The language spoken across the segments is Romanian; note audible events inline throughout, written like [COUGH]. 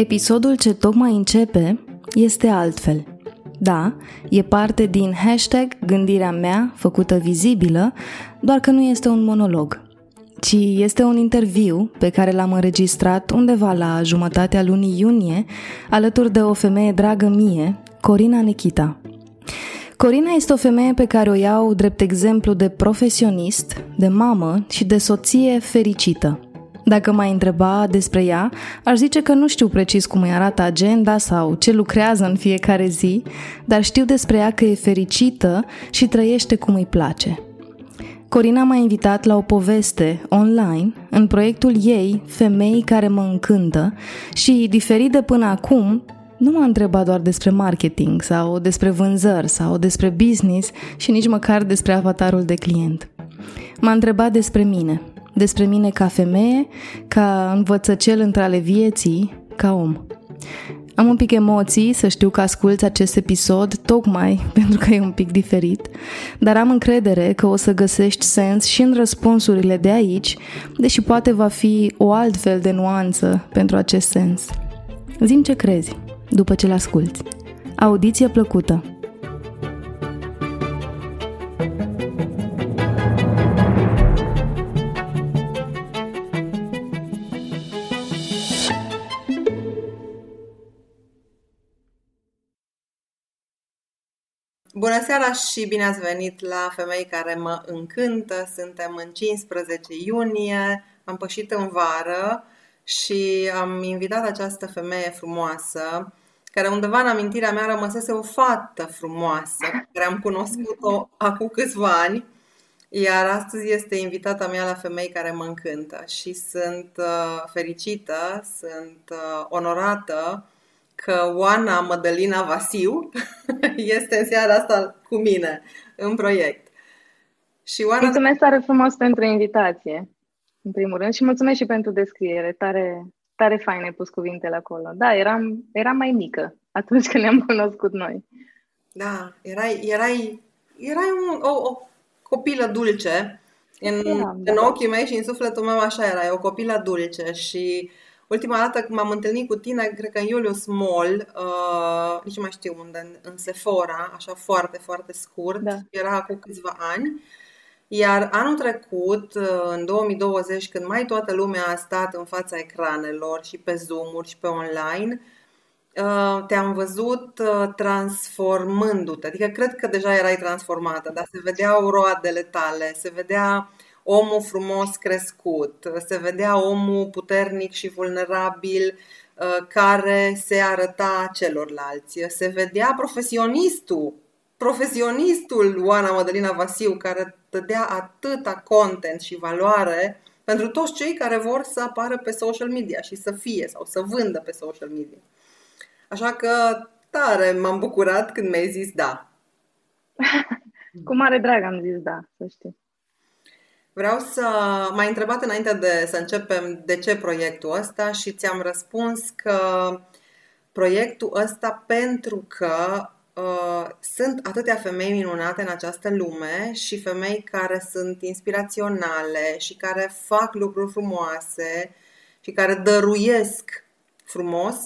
Episodul ce tocmai începe este altfel. Da, e parte din hashtag gândirea mea făcută vizibilă, doar că nu este un monolog, ci este un interviu pe care l-am înregistrat undeva la jumătatea lunii iunie, alături de o femeie dragă mie, Corina Nikita. Corina este o femeie pe care o iau drept exemplu de profesionist, de mamă și de soție fericită. Dacă m-ai întreba despre ea, aș zice că nu știu precis cum îi arată agenda sau ce lucrează în fiecare zi, dar știu despre ea că e fericită și trăiește cum îi place. Corina m-a invitat la o poveste online în proiectul ei Femei care mă încântă și, diferit de până acum, nu m-a întrebat doar despre marketing sau despre vânzări sau despre business și nici măcar despre avatarul de client. M-a întrebat despre mine, despre mine ca femeie, ca învățăcel între ale vieții, ca om. Am un pic emoții să știu că asculți acest episod tocmai [LAUGHS] pentru că e un pic diferit, dar am încredere că o să găsești sens și în răspunsurile de aici, deși poate va fi o altfel de nuanță pentru acest sens. Zim ce crezi după ce l asculți. Audiție plăcută! Bună seara și bine ați venit la Femei care mă încântă. Suntem în 15 iunie, am pășit în vară și am invitat această femeie frumoasă, care undeva în amintirea mea rămăsese o fată frumoasă, care am cunoscut-o acum câțiva ani, iar astăzi este invitata mea la Femei care mă încântă și sunt uh, fericită, sunt uh, onorată că Oana Mădălina Vasiu [LAUGHS] este în seara asta cu mine în proiect. Și Oana... Mulțumesc tare frumos pentru invitație, în primul rând, și mulțumesc și pentru descriere. Tare, tare fain ai pus cuvintele acolo. Da, eram, eram mai mică atunci când ne-am cunoscut noi. Da, erai, erai, erai un, o, o copilă dulce. În, da, în da. ochii mei și în sufletul meu așa era, o copilă dulce și Ultima dată când m-am întâlnit cu tine, cred că în Julius Mall, uh, nici nu mai știu unde, în, în Sephora, așa foarte, foarte scurt, da. era acum câțiva ani. Iar anul trecut, uh, în 2020, când mai toată lumea a stat în fața ecranelor și pe Zoom-uri și pe online, uh, te-am văzut uh, transformându-te. Adică cred că deja erai transformată, dar se vedeau roadele tale, se vedea omul frumos crescut, se vedea omul puternic și vulnerabil uh, care se arăta celorlalți, se vedea profesionistul, profesionistul Oana Mădălina Vasiu care dădea atâta content și valoare pentru toți cei care vor să apară pe social media și să fie sau să vândă pe social media. Așa că tare m-am bucurat când mi-ai zis da. [LAUGHS] Cu mare drag am zis da, să știi. Vreau să m-ai întrebat înainte de să începem de ce proiectul ăsta și ți-am răspuns că proiectul ăsta pentru că uh, sunt atâtea femei minunate în această lume și femei care sunt inspiraționale și care fac lucruri frumoase și care dăruiesc frumos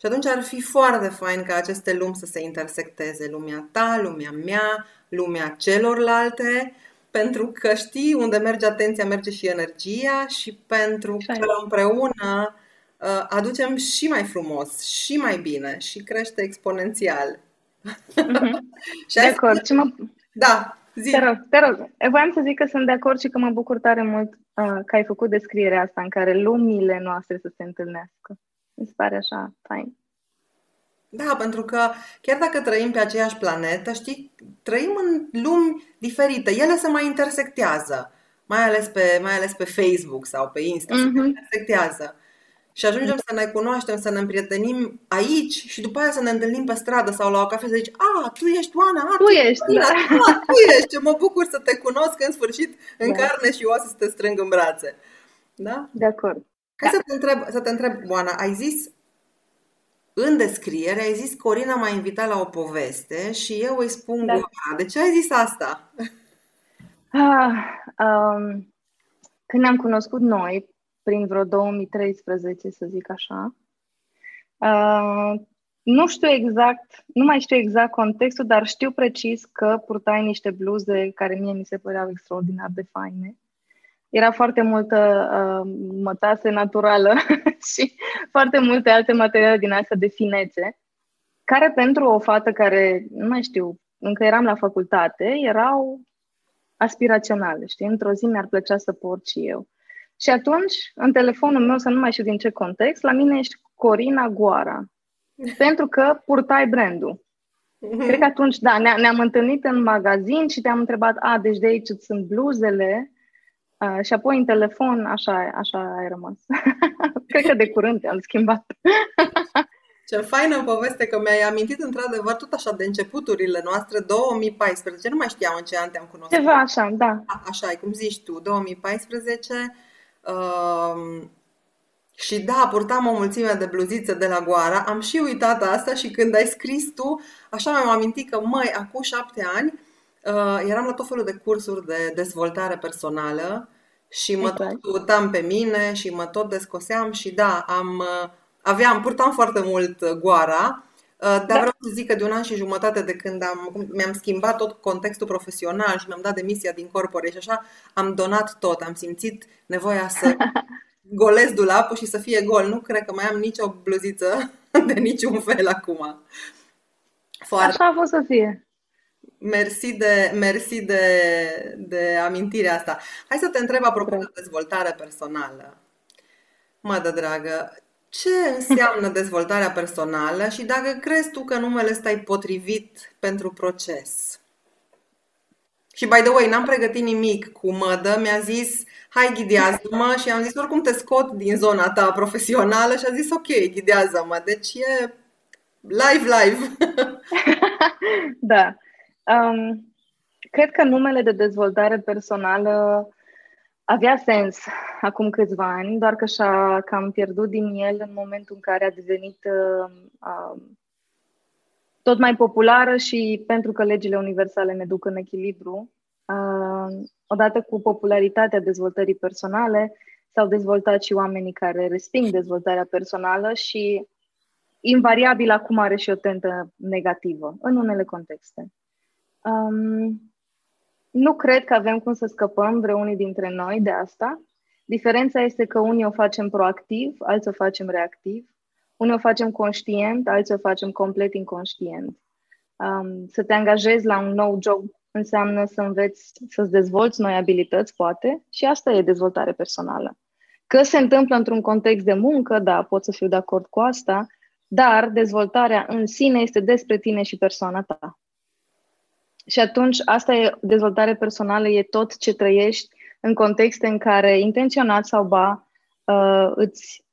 și atunci ar fi foarte fain ca aceste lumi să se intersecteze, lumea ta, lumea mea, lumea celorlalte pentru că știi unde merge atenția, merge și energia și pentru că împreună uh, aducem și mai frumos, și mai bine și crește exponențial. Mm-hmm. [LAUGHS] și de acord. Și mă... Da, zi. Te rog, te rog. Voiam să zic că sunt de acord și că mă bucur tare mult uh, că ai făcut descrierea asta în care lumile noastre să se întâlnească. Mi se pare așa fain. Da, pentru că chiar dacă trăim pe aceeași planetă, știi, trăim în lumi diferite. Ele se mai intersectează, mai ales pe, mai ales pe Facebook sau pe Insta, mm-hmm. se intersectează. Și ajungem să ne cunoaștem, să ne împrietenim aici și după aia să ne întâlnim pe stradă sau la o cafea să zici, a, tu ești Oana, a, tu, tu ești, da. a, tu ești, mă bucur să te cunosc în sfârșit în da. carne și oase să te strâng în brațe. Da? De acord. Hai da. să, te întreb, să te întreb, Oana, ai zis în descriere ai zis Corina m-a invitat la o poveste și eu îi spun da. De ce ai zis asta? Ah, um, când ne-am cunoscut noi, prin vreo 2013, să zic așa, Uh, nu știu exact, nu mai știu exact contextul, dar știu precis că purtai niște bluze care mie mi se păreau extraordinar de faine. Era foarte multă uh, mătase naturală [LAUGHS] și foarte multe alte materiale din astea de finețe, care pentru o fată care, nu mai știu, încă eram la facultate, erau aspiraționale, știi? Într-o zi mi-ar plăcea să port și eu. Și atunci, în telefonul meu, să nu mai știu din ce context, la mine ești Corina Goara. [LAUGHS] Pentru că purtai brandul. Mm-hmm. Cred că atunci, da, ne- ne-am întâlnit în magazin și te-am întrebat, a, deci de aici sunt bluzele. Uh, și apoi în telefon, așa, așa ai rămas. [LAUGHS] Cred că de curând te-am schimbat. [LAUGHS] Ce faină poveste că mi-ai amintit într-adevăr tot așa de începuturile noastre, 2014, nu mai știam în ce an te-am cunoscut. Ceva așa, da. A, așa, cum zici tu, 2014. Uh, și da, purtam o mulțime de bluzițe de la Goara, am și uitat asta și când ai scris tu, așa mi-am amintit că, măi, acum șapte ani, uh, eram la tot felul de cursuri de dezvoltare personală și mă exact. tot uitam pe mine și mă tot descoseam și da, am, uh, aveam, purtam foarte mult uh, Goara, uh, dar da. vreau să zic că de un an și jumătate de când am, mi-am schimbat tot contextul profesional și mi-am dat demisia din corpore și așa, am donat tot, am simțit nevoia să [LAUGHS] golesc dulapul și să fie gol. Nu cred că mai am nicio bluziță [LAUGHS] de niciun fel acum. Foarte. Așa a fost să fie. Mersi de, mersi de, de amintirea asta. Hai să te întreb apropo de dezvoltare personală. Mă de dragă, ce înseamnă [LAUGHS] dezvoltarea personală și dacă crezi tu că numele ăsta e potrivit pentru proces? Și by the way, n-am pregătit nimic cu mădă, mi-a zis hai ghidează-mă și am zis oricum te scot din zona ta profesională și a zis ok, ghidează-mă. Deci e live, live. [LAUGHS] da. Um, cred că numele de dezvoltare personală avea sens acum câțiva ani, doar că și-a cam pierdut din el în momentul în care a devenit uh, uh, tot mai populară și pentru că legile universale ne duc în echilibru, uh, odată cu popularitatea dezvoltării personale, s-au dezvoltat și oamenii care resping dezvoltarea personală și invariabil acum are și o tentă negativă în unele contexte. Um, nu cred că avem cum să scăpăm vreunii dintre noi de asta. Diferența este că unii o facem proactiv, alții o facem reactiv. Unii o facem conștient, alții o facem complet inconștient. Um, să te angajezi la un nou job înseamnă să înveți să-ți dezvolți noi abilități, poate, și asta e dezvoltare personală. Că se întâmplă într-un context de muncă, da, pot să fiu de acord cu asta, dar dezvoltarea în sine este despre tine și persoana ta. Și atunci, asta e dezvoltare personală, e tot ce trăiești în contexte în care, intenționat sau ba, uh, îți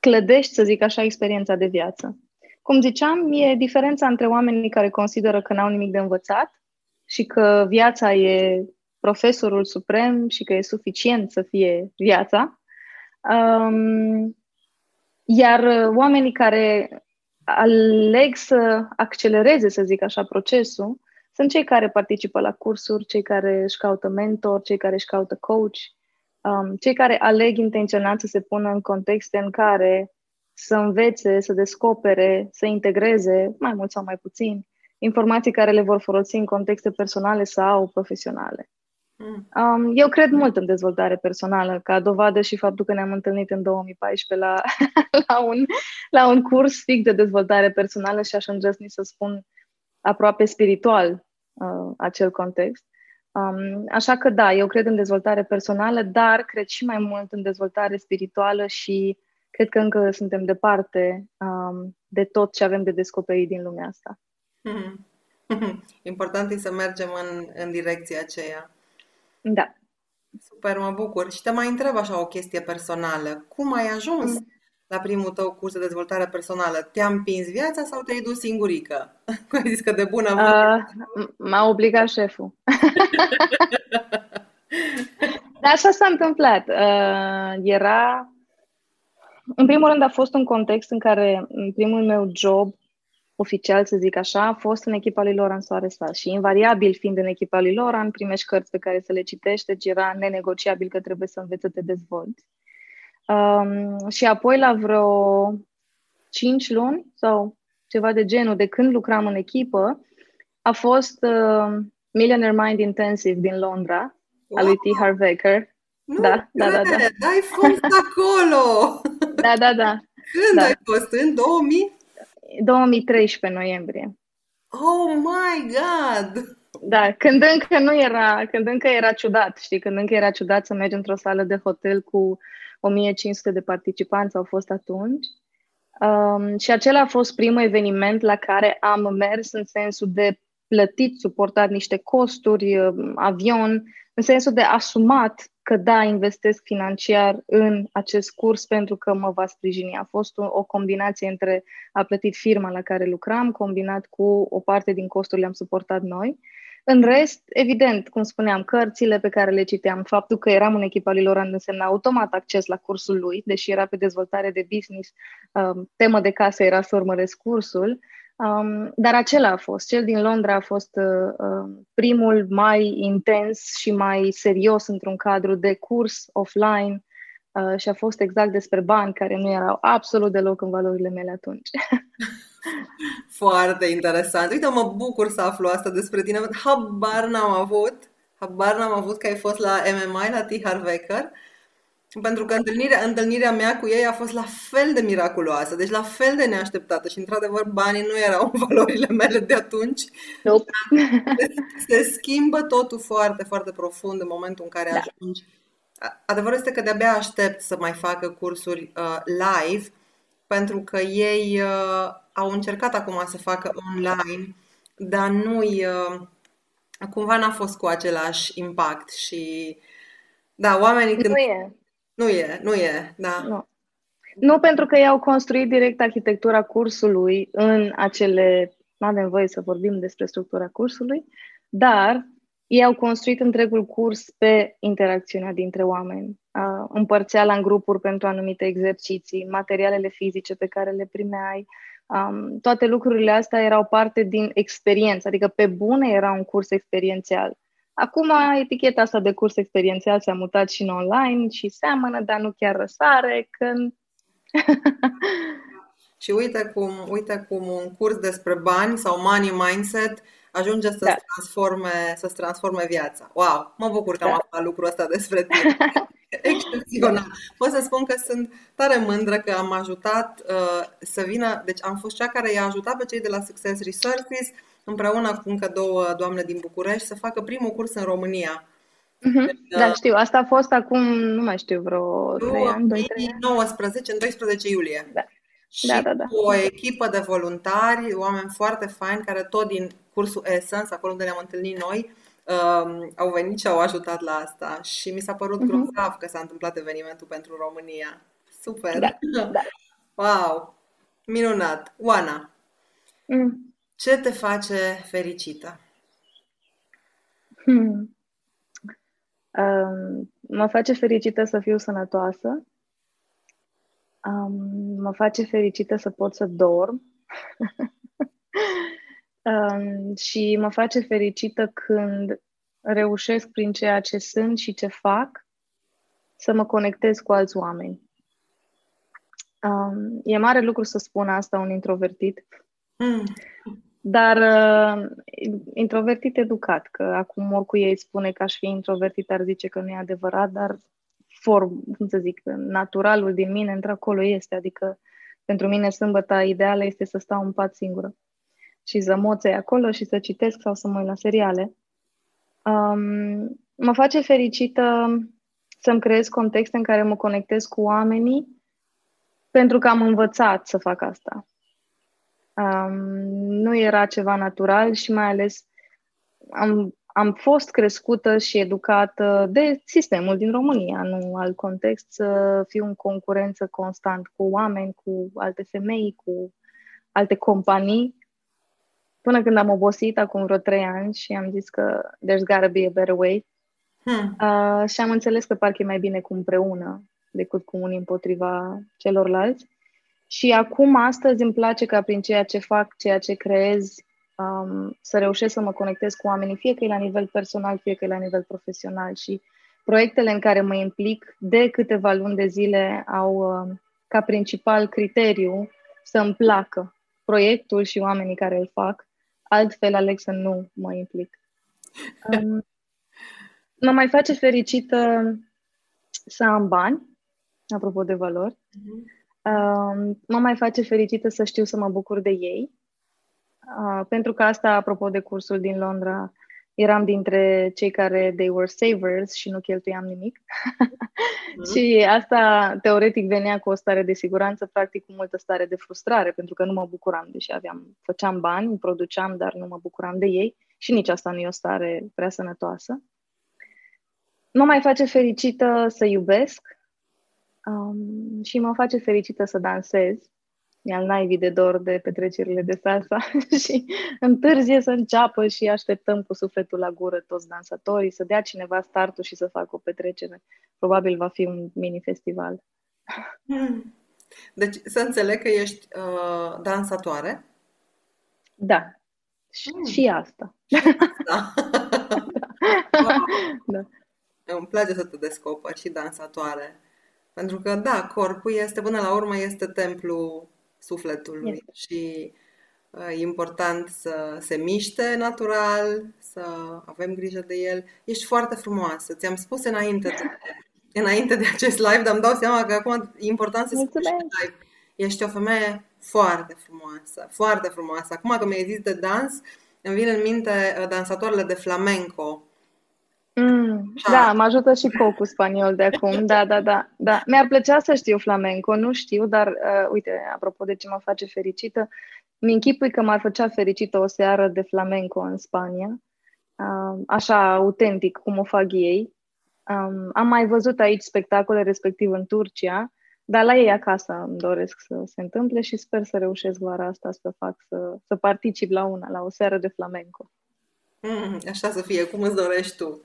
clădești, să zic așa, experiența de viață. Cum ziceam, e diferența între oamenii care consideră că n-au nimic de învățat și că viața e profesorul suprem și că e suficient să fie viața. Um, iar oamenii care aleg să accelereze, să zic așa, procesul, sunt cei care participă la cursuri, cei care își caută mentor, cei care își caută coach, um, cei care aleg intenționat să se pună în contexte în care să învețe, să descopere, să integreze, mai mult sau mai puțin, informații care le vor folosi în contexte personale sau profesionale. Mm. Um, eu cred mult în dezvoltare personală, ca dovadă și faptul că ne-am întâlnit în 2014 la, [LAUGHS] la, un, la un curs fix de dezvoltare personală și aș îndrăzni să spun aproape spiritual uh, acel context. Um, așa că da, eu cred în dezvoltare personală, dar cred și mai mult în dezvoltare spirituală și cred că încă suntem departe um, de tot ce avem de descoperit din lumea asta. Important e să mergem în, în direcția aceea. Da. Super, mă bucur. Și te mai întreb așa o chestie personală. Cum ai ajuns mm la primul tău curs de dezvoltare personală? Te-a împins viața sau te-ai dus singurică? Cum [LAUGHS] ai zis că de bună uh, M-a obligat șeful. [LAUGHS] Dar așa s-a întâmplat. Uh, era... În primul rând a fost un context în care în primul meu job oficial, să zic așa, a fost în echipa lui Loran Soares și invariabil fiind în echipa lui Loran, primești cărți pe care să le citești, deci era nenegociabil că trebuie să înveți să te dezvolți. Um, și apoi la vreo 5 luni sau ceva de genul, de când lucram în echipă, a fost uh, Millionaire Mind Intensive din Londra, wow. al lui T. Harv Eker. Nu da, da, da, da. Ai fost [LAUGHS] acolo! da, da, da. Când da. ai fost? În 2000? 2013 noiembrie. Oh my god! Da, când încă nu era, când încă era ciudat, știi, când încă era ciudat să mergi într-o sală de hotel cu 1500 de participanți, au fost atunci. Um, și acela a fost primul eveniment la care am mers în sensul de plătit, suportat niște costuri, um, avion, în sensul de asumat că da, investesc financiar în acest curs pentru că mă va sprijini. A fost o, o combinație între a plătit firma la care lucram, combinat cu o parte din costurile am suportat noi. În rest, evident, cum spuneam, cărțile pe care le citeam, faptul că eram în echipa lui Laurent însemna automat acces la cursul lui, deși era pe dezvoltare de business, um, temă de casă era să urmăresc cursul, um, dar acela a fost. Cel din Londra a fost uh, uh, primul mai intens și mai serios într-un cadru de curs offline uh, și a fost exact despre bani care nu erau absolut deloc în valorile mele atunci. [LAUGHS] Foarte interesant. Uite, mă bucur să aflu asta despre tine. Habar n-am avut. Habar n-am avut că ai fost la MMI, la T. Harvecker. Pentru că întâlnirea, întâlnirea mea cu ei a fost la fel de miraculoasă, deci la fel de neașteptată și, într-adevăr, banii nu erau în valorile mele de atunci. Nope. Se, se schimbă totul foarte, foarte profund în momentul în care da. ajungi. Adevărul este că de-abia aștept să mai facă cursuri uh, live, pentru că ei uh, au încercat acum să facă online, dar nu uh, cumva n-a fost cu același impact și da, oamenii când... Nu e. Nu e, nu e, da. Nu. Nu pentru că ei au construit direct arhitectura cursului în acele... Nu avem voie să vorbim despre structura cursului, dar ei au construit întregul curs pe interacțiunea dintre oameni, împărțeala în grupuri pentru anumite exerciții, materialele fizice pe care le primeai, um, toate lucrurile astea erau parte din experiență, adică pe bune era un curs experiențial. Acum eticheta asta de curs experiențial s-a mutat și în online și seamănă, dar nu chiar răsare, când... [LAUGHS] și uite cum, uite cum un curs despre bani sau money mindset ajunge să-ți da. transforme, să transforme viața. Wow, mă bucur că da. am aflat lucrul ăsta despre tine. [LAUGHS] Excepțional. Pot să spun că sunt tare mândră că am ajutat uh, să vină, deci am fost cea care i-a ajutat pe cei de la Success Resources împreună cu încă două doamne din București să facă primul curs în România. Uh-huh. Da, știu. Asta a fost acum, nu mai știu, vreo 3 ani, 2, 3 ani. 19, în 12 iulie. Da. Și da, da, da. o echipă de voluntari, oameni foarte faini, care tot din cursul Essence, acolo unde ne-am întâlnit noi, um, au venit și au ajutat la asta. Și mi s-a părut uh-huh. grozav că s-a întâmplat evenimentul pentru România. Super! Da, [LAUGHS] da. Wow! Minunat! Oana, mm. ce te face fericită? Hmm. Um, mă face fericită să fiu sănătoasă. Um, mă face fericită să pot să dorm. [LAUGHS] um, și mă face fericită când reușesc prin ceea ce sunt și ce fac să mă conectez cu alți oameni. Um, e mare lucru să spun asta un introvertit, mm. dar uh, introvertit educat, că acum oricui ei spune că aș fi introvertit ar zice că nu e adevărat, dar form, cum să zic, naturalul din mine într-acolo este, adică pentru mine sâmbăta ideală este să stau în pat singură și să moței acolo și să citesc sau să mă uit la seriale. Um, mă face fericită să-mi creez contexte în care mă conectez cu oamenii pentru că am învățat să fac asta. Um, nu era ceva natural și mai ales am, am fost crescută și educată de sistemul din România, nu alt context, să fiu în concurență constant cu oameni, cu alte femei, cu alte companii Până când am obosit acum vreo trei ani și am zis că there's gotta be a better way. Hmm. Uh, și am înțeles că parcă e mai bine cu împreună decât cu unii împotriva celorlalți. Și acum, astăzi, îmi place ca prin ceea ce fac, ceea ce creez, um, să reușesc să mă conectez cu oamenii, fie că e la nivel personal, fie că e la nivel profesional. Și proiectele în care mă implic de câteva luni de zile au uh, ca principal criteriu să-mi placă proiectul și oamenii care îl fac. Altfel aleg să nu mă implic. Um, [LAUGHS] mă mai face fericită să am bani, apropo de valori. Uh, mă mai face fericită să știu să mă bucur de ei. Uh, pentru că asta, apropo de cursul din Londra, eram dintre cei care they were savers și nu cheltuiam nimic. mm-hmm. [LAUGHS] și asta teoretic venea cu o stare de siguranță, practic cu multă stare de frustrare, pentru că nu mă bucuram, deși aveam, făceam bani, produceam, dar nu mă bucuram de ei și nici asta nu e o stare prea sănătoasă. Mă mai face fericită să iubesc um, și mă face fericită să dansez e al naivii de dor de petrecerile de salsa [LAUGHS] și întârzie să înceapă și așteptăm cu sufletul la gură toți dansatorii, să dea cineva startul și să facă o petrecere. Probabil va fi un mini-festival. Hmm. Deci să înțeleg că ești uh, dansatoare? Da. Hmm. Și asta. [LAUGHS] Da. da. Îmi place să te descoperi și dansatoare. Pentru că, da, corpul este, până la urmă, este templu sufletului este. și uh, e important să se miște natural, să avem grijă de el. Ești foarte frumoasă. Ți-am spus înainte de, [LAUGHS] înainte de acest live, dar îmi dau seama că acum e important să spui live. Ești o femeie foarte frumoasă, foarte frumoasă. Acum că mi-ai zis de dans, îmi vin în minte uh, dansatoarele de flamenco Mm, da, mă ajută și cocu spaniol de acum, [LAUGHS] da, da, da, da. Mi-ar plăcea să știu flamenco, nu știu, dar uh, uite, apropo de ce mă face fericită, mi închipui că m-ar făcea fericită o seară de flamenco în Spania, uh, așa autentic cum o fac ei. Um, am mai văzut aici spectacole, respectiv în Turcia, dar la ei acasă îmi doresc să se întâmple și sper să reușesc vara asta să fac, să, să particip la una, la o seară de flamenco. Mm, așa să fie, cum îți dorești tu.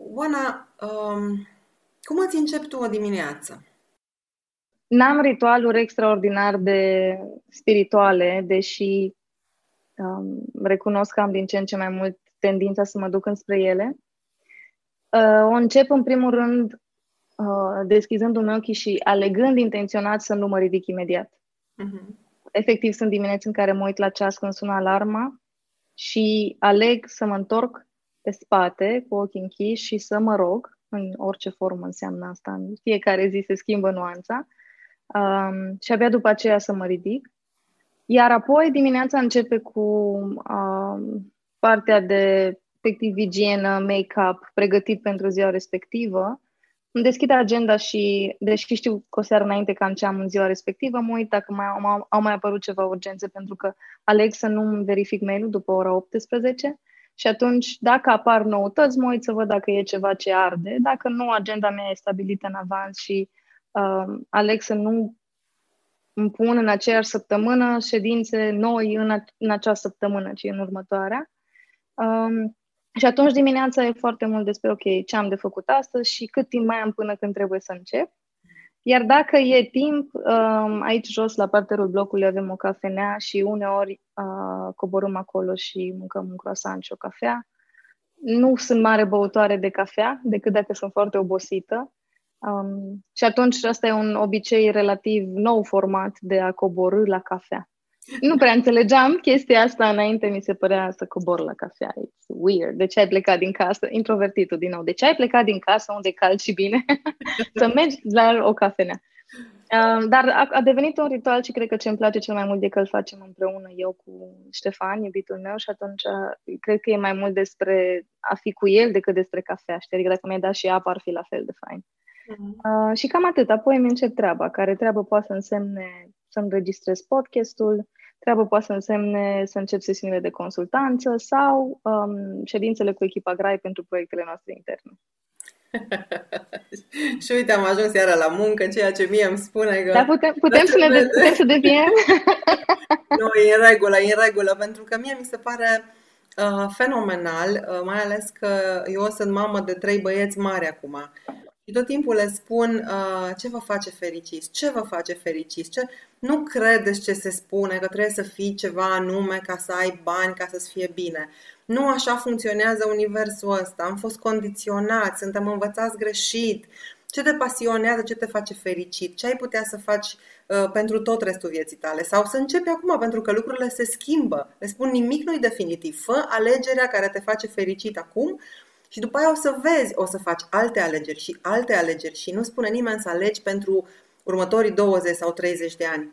Oana, um, cum îți începi tu o dimineață? N-am ritualuri extraordinar de spirituale, deși um, recunosc că am din ce în ce mai mult tendința să mă duc înspre ele. Uh, o încep în primul rând uh, deschizându-mi ochii și alegând intenționat să nu mă ridic imediat. Uh-huh. Efectiv, sunt dimineți în care mă uit la ceas când sună alarma și aleg să mă întorc pe spate, cu ochii închiși și să mă rog, în orice formă înseamnă asta, în fiecare zi se schimbă nuanța, um, și abia după aceea să mă ridic. Iar apoi dimineața începe cu um, partea de efectiv igienă, make-up, pregătit pentru ziua respectivă. Îmi deschid agenda și, deși știu că o seară înainte cam ce am în ziua respectivă, mă uit dacă mai, au, au mai apărut ceva urgențe, pentru că aleg să nu verific mail-ul după ora 18 și atunci, dacă apar noutăți, mă uit să văd dacă e ceva ce arde. Dacă nu, agenda mea e stabilită în avans și uh, aleg să nu îmi pun în aceeași săptămână ședințe noi în, a- în acea săptămână, ci în următoarea. Um, și atunci dimineața e foarte mult despre, ok, ce am de făcut astăzi și cât timp mai am până când trebuie să încep. Iar dacă e timp, um, aici jos, la parterul blocului, avem o cafenea și uneori uh, coborâm acolo și mâncăm un croissant și o cafea. Nu sunt mare băutoare de cafea, decât dacă sunt foarte obosită. Um, și atunci asta e un obicei relativ nou format de a coborâ la cafea. Nu prea înțelegeam chestia asta înainte, mi se părea să cobor la cafea. It's weird. De ce ai plecat din casă? Introvertitul din nou. De ce ai plecat din casă unde e cald și bine? [LAUGHS] să mergi la o cafenea. Uh, dar a, a devenit un ritual și cred că ce îmi place cel mai mult e că îl facem împreună eu cu Ștefan, iubitul meu, și atunci uh, cred că e mai mult despre a fi cu el decât despre cafea. Știi? Adică dacă mi-ai dat și apă, ar fi la fel de fain. Uh-huh. Uh, și cam atât. Apoi îmi încep treaba, care treabă poate să însemne să înregistrez podcastul, treabă poate să însemne să încep sesiunile de consultanță sau um, ședințele cu echipa GRAI pentru proiectele noastre interne. [LAUGHS] și uite, am ajuns iară la muncă, ceea ce mie îmi spune că... Dar putem, putem, să, ne de, putem să deviem? [LAUGHS] nu, e în regulă, e în regulă, pentru că mie mi se pare uh, fenomenal, uh, mai ales că eu sunt mamă de trei băieți mari acum și tot timpul le spun uh, ce vă face fericiți, ce vă face fericiți, ce... nu credeți ce se spune, că trebuie să fii ceva anume ca să ai bani, ca să-ți fie bine. Nu așa funcționează universul ăsta, am fost condiționați, suntem învățați greșit. ce te pasionează, ce te face fericit, ce ai putea să faci uh, pentru tot restul vieții tale. Sau să începi acum, pentru că lucrurile se schimbă. Le spun nimic nu-i definitiv. Fă alegerea care te face fericit acum și după aia o să vezi, o să faci alte alegeri și alte alegeri și nu spune nimeni să alegi pentru următorii 20 sau 30 de ani.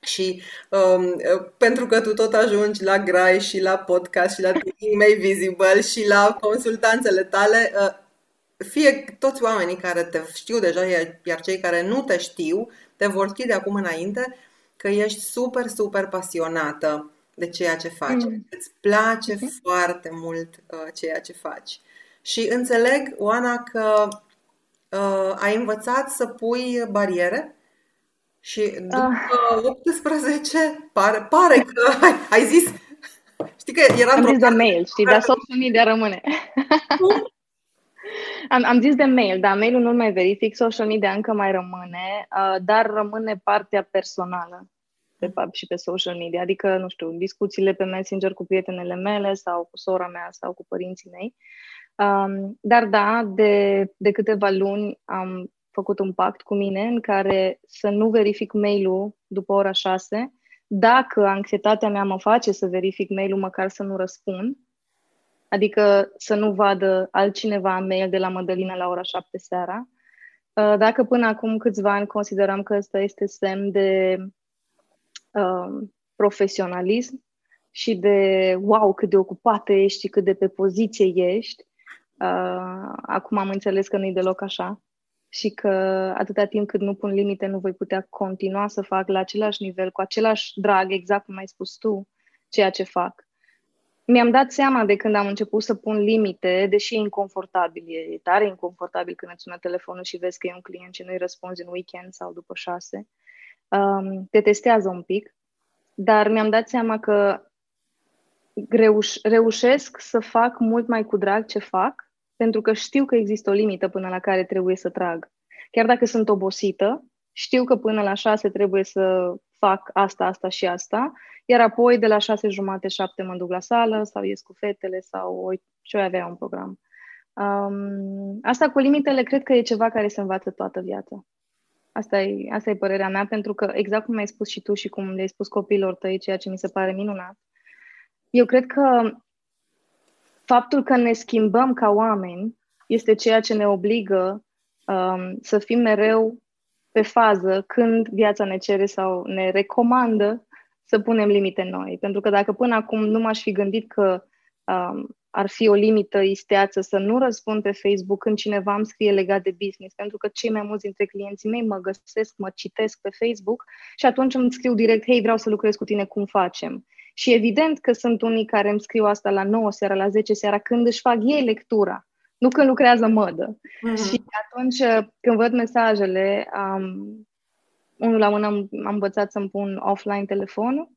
Și um, pentru că tu tot ajungi la grai și la podcast și la Thinking May Visible și la consultanțele tale, uh, fie toți oamenii care te știu deja, iar cei care nu te știu, te vor ști de acum înainte că ești super, super pasionată de ceea ce faci. Mm. Îți place mm-hmm. foarte mult uh, ceea ce faci. Și înțeleg, Oana, că uh, ai învățat să pui bariere și după uh. 18 pare, pare că [LAUGHS] ai, ai zis Știi că era Am zis de mail, știi, dar social media rămâne. am, am zis de mail, dar mailul nu mai verific, social media încă mai rămâne, uh, dar rămâne partea personală, de fapt, și pe social media. Adică, nu știu, discuțiile pe Messenger cu prietenele mele sau cu sora mea sau cu părinții mei. Um, dar da, de, de câteva luni am făcut un pact cu mine în care să nu verific mail-ul după ora 6. Dacă anxietatea mea mă face să verific mail-ul, măcar să nu răspund. Adică să nu vadă altcineva mail de la Mădălina la ora 7 seara. Uh, dacă până acum câțiva ani consideram că ăsta este semn de uh, profesionalism și de wow, cât de ocupată ești și cât de pe poziție ești, uh, acum am înțeles că nu e deloc așa și că atâta timp cât nu pun limite, nu voi putea continua să fac la același nivel, cu același drag, exact cum ai spus tu, ceea ce fac. Mi-am dat seama de când am început să pun limite, deși e inconfortabil, e tare inconfortabil când îți sună telefonul și vezi că e un client și nu-i răspunzi în weekend sau după șase. Um, te testează un pic, dar mi-am dat seama că reuș- reușesc să fac mult mai cu drag ce fac pentru că știu că există o limită până la care trebuie să trag. Chiar dacă sunt obosită, știu că până la șase trebuie să fac asta, asta și asta, iar apoi de la șase jumate, șapte mă duc la sală sau ies cu fetele sau ce avea un program. Um, asta cu limitele cred că e ceva care se învață toată viața. Asta e, asta e părerea mea, pentru că exact cum ai spus și tu și cum le-ai spus copiilor tăi, ceea ce mi se pare minunat, eu cred că faptul că ne schimbăm ca oameni este ceea ce ne obligă um, să fim mereu pe fază când viața ne cere sau ne recomandă să punem limite noi. Pentru că dacă până acum nu m-aș fi gândit că um, ar fi o limită isteață să nu răspund pe Facebook când cineva îmi scrie legat de business, pentru că cei mai mulți dintre clienții mei mă găsesc, mă citesc pe Facebook și atunci îmi scriu direct, hei, vreau să lucrez cu tine, cum facem? Și evident că sunt unii care îmi scriu asta la 9 seara, la 10 seara, când își fac ei lectura, nu când lucrează mădă. Mm-hmm. Și atunci când văd mesajele, um, unul la mână am, am învățat să-mi pun offline telefonul,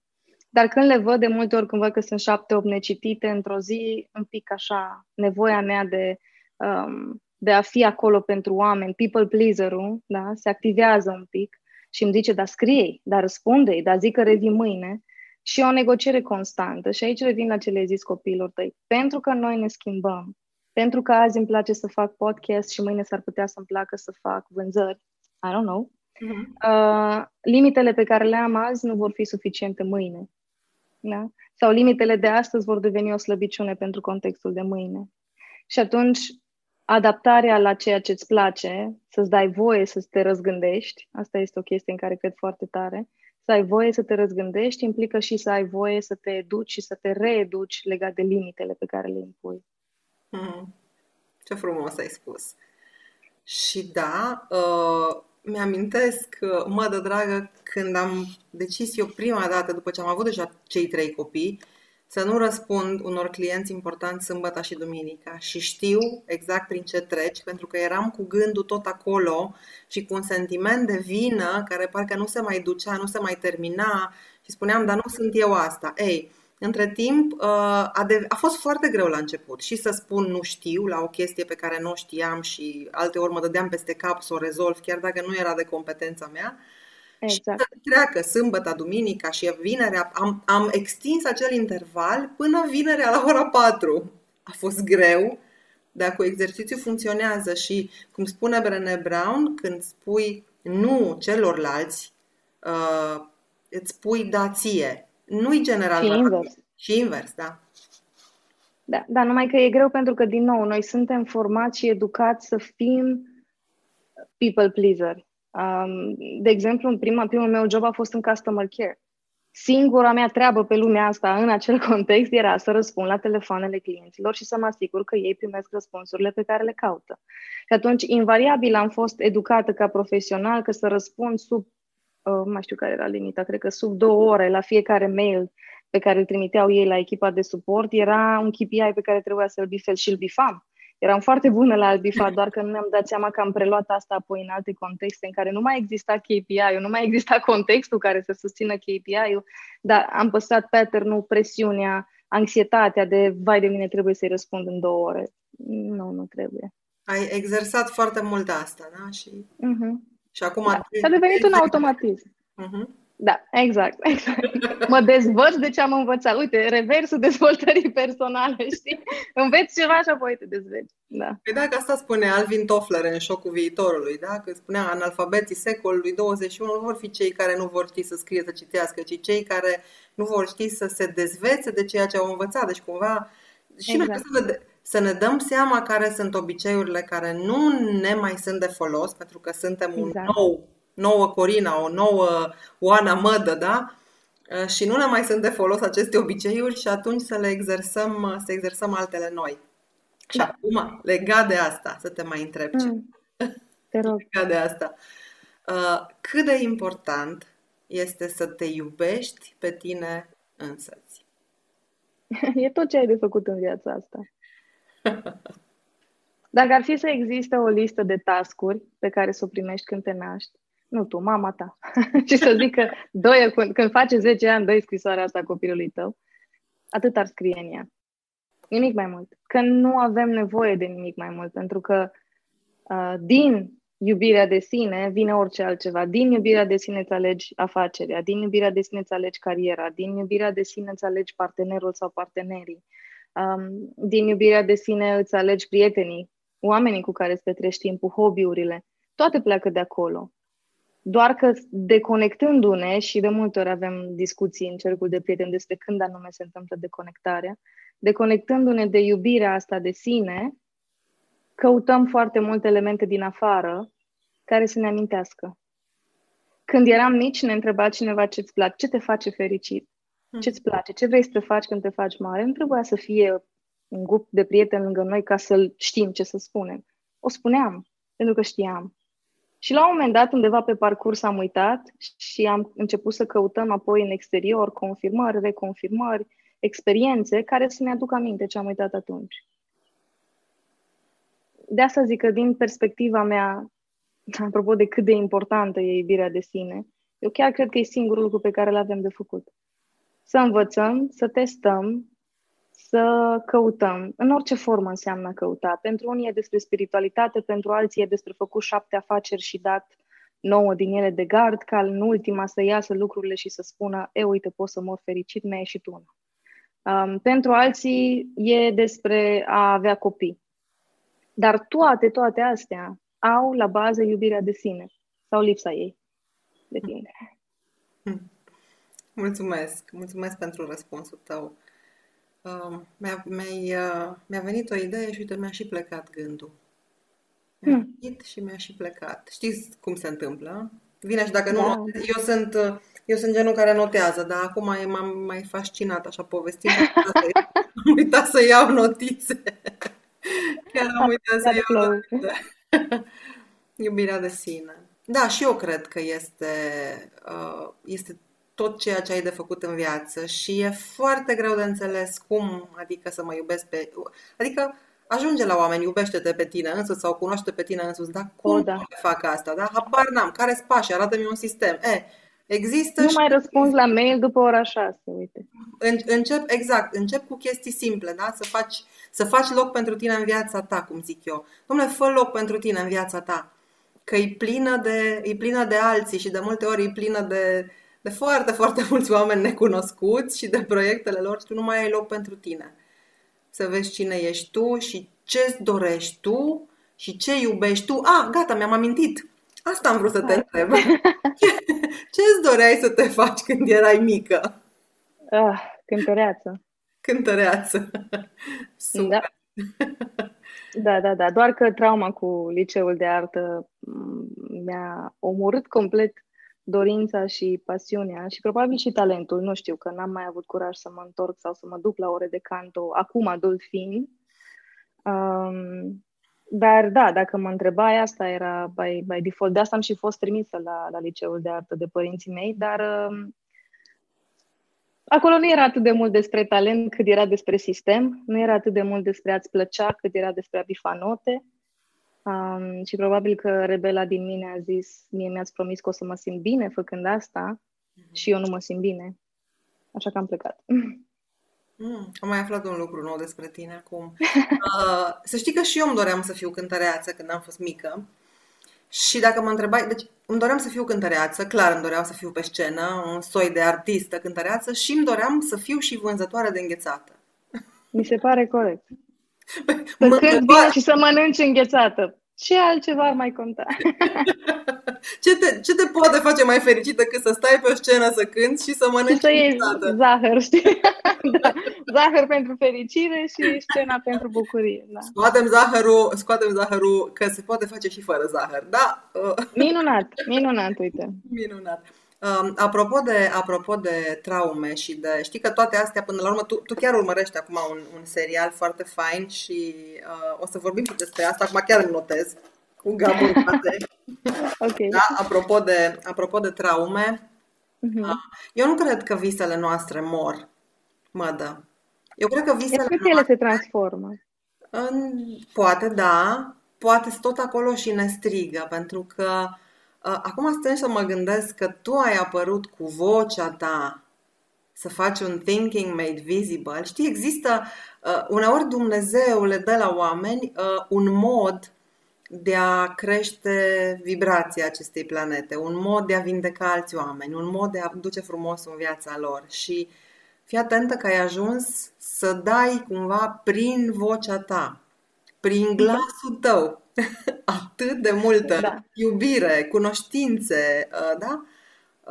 dar când le văd de multe ori, când văd că sunt șapte-opt necitite într-o zi, un pic așa, nevoia mea de, um, de a fi acolo pentru oameni, people pleaser-ul, da, se activează un pic și îmi zice, dar scrie dar răspunde dar zic că revii mâine și o negociere constantă. Și aici revin la ce le zis copiilor tăi. Pentru că noi ne schimbăm, pentru că azi îmi place să fac podcast și mâine s-ar putea să-mi placă să fac vânzări, I don't know, uh-huh. uh, limitele pe care le am azi nu vor fi suficiente mâine. Da? Sau limitele de astăzi vor deveni o slăbiciune pentru contextul de mâine. Și atunci, adaptarea la ceea ce îți place, să-ți dai voie să te răzgândești, asta este o chestie în care cred foarte tare, să ai voie să te răzgândești implică și să ai voie să te educi și să te reeduci legat de limitele pe care le impui. Mm. Ce frumos ai spus. Și da, uh, mi-amintesc, uh, mă de dragă, când am decis eu prima dată, după ce am avut deja cei trei copii, să nu răspund unor clienți importanți sâmbătă și duminica și știu exact prin ce treci, pentru că eram cu gândul tot acolo și cu un sentiment de vină care parcă nu se mai ducea, nu se mai termina și spuneam, dar nu sunt eu asta. Ei, între timp uh, a, de- a fost foarte greu la început și să spun nu știu la o chestie pe care nu știam și alte ori mă dădeam peste cap să o rezolv, chiar dacă nu era de competența mea. Exact. Și treacă sâmbătă, duminica și vinerea. Am, am extins acel interval până vinerea la ora 4. A fost greu, Dacă exercițiul funcționează și, cum spune Brené Brown, când spui nu celorlalți, uh, îți spui da ție. Nu-i general. Și invers. Și invers, da. Da, da, numai că e greu pentru că, din nou, noi suntem formați și educați să fim people pleaser. Um, de exemplu, în prima, primul meu job a fost în customer care. Singura mea treabă pe lumea asta, în acel [LAUGHS] context, era să răspund la telefoanele clienților și să mă asigur că ei primesc răspunsurile pe care le caută. Și atunci, invariabil, am fost educată ca profesional că să răspund sub, uh, nu mai știu care era limita, cred că sub două ore la fiecare mail pe care îl trimiteau ei la echipa de suport, era un KPI pe care trebuia să-l bifez și îl bifam. Eram foarte bună la Albifa, doar că nu mi-am dat seama că am preluat asta apoi în alte contexte în care nu mai exista KPI-ul, nu mai exista contextul care să susțină KPI-ul, dar am păstrat pattern-ul, presiunea, anxietatea de vai de mine trebuie să-i răspund în două ore. Nu, nu trebuie. Ai exersat foarte mult asta, da? Și, uh-huh. și acum... Da. S-a devenit un [LAUGHS] automatism. Uh-huh. Da, exact, exact. Mă dezvăț de ce am învățat. Uite, reversul dezvoltării personale, [LAUGHS] știi? Înveți ceva și apoi te dezveți. Da. Păi da, că asta spune Alvin Toffler în Șocul Viitorului, da? Că spunea, analfabeții secolului 21 nu vor fi cei care nu vor ști să scrie, să citească, ci cei care nu vor ști să se dezvețe de ceea ce au învățat. Deci cumva și exact. noi să ne, să ne dăm seama care sunt obiceiurile care nu ne mai sunt de folos, pentru că suntem exact. un nou nouă Corina, o nouă Oana Mădă, da? Uh, și nu ne mai sunt de folos aceste obiceiuri și atunci să le exersăm, uh, să exersăm altele noi. Și da. acum, legat de asta, să te mai întreb ce. Mm. Te rog. [LAUGHS] legat de asta. Uh, cât de important este să te iubești pe tine însăți? [LAUGHS] E tot ce ai de făcut în viața asta. [LAUGHS] Dacă ar fi să existe o listă de tascuri pe care să o primești când te naști, nu tu, mama ta. [LAUGHS] și să zică, doi, când, când face 10 ani, dă scrisoarea asta copilului tău, atât ar scrie în ea. Nimic mai mult. Că nu avem nevoie de nimic mai mult, pentru că uh, din iubirea de sine vine orice altceva. Din iubirea de sine îți alegi afacerea, din iubirea de sine îți alegi cariera, din iubirea de sine îți alegi partenerul sau partenerii, um, din iubirea de sine îți alegi prietenii, oamenii cu care îți petrești timpul, hobby-urile. Toate pleacă de acolo. Doar că deconectându-ne, și de multe ori avem discuții în cercul de prieteni despre când anume se întâmplă deconectarea, deconectându-ne de iubirea asta de sine, căutăm foarte multe elemente din afară care să ne amintească. Când eram mici, ne întreba cineva ce-ți place, ce te face fericit, hmm. ce-ți place, ce vrei să te faci când te faci mare. Nu trebuia să fie un grup de prieteni lângă noi ca să știm ce să spunem. O spuneam, pentru că știam. Și la un moment dat, undeva pe parcurs, am uitat și am început să căutăm apoi în exterior confirmări, reconfirmări, experiențe care să ne aducă aminte ce am uitat atunci. De asta zic că din perspectiva mea, [LAUGHS] apropo de cât de importantă e iubirea de sine, eu chiar cred că e singurul lucru pe care îl avem de făcut. Să învățăm, să testăm, să căutăm. În orice formă înseamnă căuta. Pentru unii e despre spiritualitate, pentru alții e despre făcut șapte afaceri și dat nouă din ele de gard, ca în ultima să iasă lucrurile și să spună, e, uite, pot să mor fericit, mi-a ieșit una. Um, pentru alții e despre a avea copii. Dar toate, toate astea au la bază iubirea de sine sau lipsa ei de tine. Mulțumesc! Mulțumesc pentru răspunsul tău. Uh, mi-a, mi-a, uh, mi-a venit o idee și uite, mi-a și plecat gândul. Mi-a hmm. venit și mi-a și plecat. Știți cum se întâmplă? Vine și dacă da. nu eu sunt, uh, eu sunt genul care notează, dar acum m-am mai fascinat așa povestind. [LAUGHS] am uitat să iau notițe. [LAUGHS] Chiar am uitat să iau notițe. [LAUGHS] Iubirea de sine. Da, și eu cred că este, uh, este tot ceea ce ai de făcut în viață și e foarte greu de înțeles cum, adică să mă iubesc pe... Adică ajunge la oameni, iubește-te pe tine însuți sau cunoaște pe tine însuți, dar cum o, da. fac asta? Da? Habar n-am, care sunt pași? Arată-mi un sistem. E, există Nu și... mai răspunzi la mail după ora 6, uite. În, încep, exact, încep cu chestii simple, da? Să faci, să faci loc pentru tine în viața ta, cum zic eu. Dom'le, fă loc pentru tine în viața ta. Că e plină de, e plină de alții și de multe ori e plină de de foarte, foarte [LAUGHS] mulți oameni necunoscuți și de proiectele lor și tu nu mai ai loc pentru tine. să vezi cine ești tu și ce-ți dorești tu și ce iubești tu. Ah, gata, mi-am amintit. Asta am vrut să te întreb. [LAUGHS] Ce îți doreai să te faci când erai mică? Ah, cântăreață. Cântăreață. [LAUGHS] Da. da, da, da. Doar că trauma cu liceul de artă mm, mi-a omorât complet dorința și pasiunea și probabil și talentul. Nu știu, că n-am mai avut curaj să mă întorc sau să mă duc la ore de canto, acum adult fiind. Um, dar da, dacă mă întrebai, asta era by, by default. De asta am și fost trimisă la, la liceul de artă de părinții mei, dar uh, acolo nu era atât de mult despre talent cât era despre sistem, nu era atât de mult despre a-ți plăcea cât era despre a bifa note. Um, și probabil că rebela din mine a zis, mie mi-ați promis că o să mă simt bine făcând asta mm-hmm. și eu nu mă simt bine. Așa că am plecat. Mm, am mai aflat un lucru nou despre tine acum. [LAUGHS] Uh, să știi că și eu îmi doream să fiu cântăreață când am fost mică. Și dacă mă întrebai, deci îmi doream să fiu cântăreață, clar îmi doream să fiu pe scenă, un soi de artistă cântăreață și îmi doream să fiu și vânzătoare de înghețată. Mi se pare corect. Să cânti bine și să mănânci înghețată ce altceva ar mai conta? [LAUGHS] ce, te, ce te poate face mai fericită cât să stai pe o scenă să cânti și să mănânci și să iei zahăr, știi? da. [LAUGHS] Zahăr pentru fericire și scena pentru bucurie. Da. Scoatem, zahărul, scoatem zahărul, că se poate face și fără zahăr, da? minunat, minunat, uite. Minunat. Um, apropo, de, apropo de traume și de. Știi că toate astea, până la urmă, tu, tu chiar urmărești acum un, un serial foarte fain și uh, o să vorbim și despre asta. Acum chiar îmi notez cu Gabor [LAUGHS] okay. da? apropo, de, apropo de traume, uh-huh. uh, eu nu cred că visele noastre mor, mădă. Eu cred că visele cred că ele se transformă. În, poate, da. Poate tot acolo și ne strigă, pentru că Acum stăm să mă gândesc că tu ai apărut cu vocea ta să faci un thinking made visible. Știi, există, uh, uneori Dumnezeu le dă la oameni uh, un mod de a crește vibrația acestei planete, un mod de a vindeca alți oameni, un mod de a duce frumos în viața lor. Și fii atentă că ai ajuns să dai cumva prin vocea ta, prin glasul tău, [LAUGHS] atât de multă da. iubire, cunoștințe, uh, da?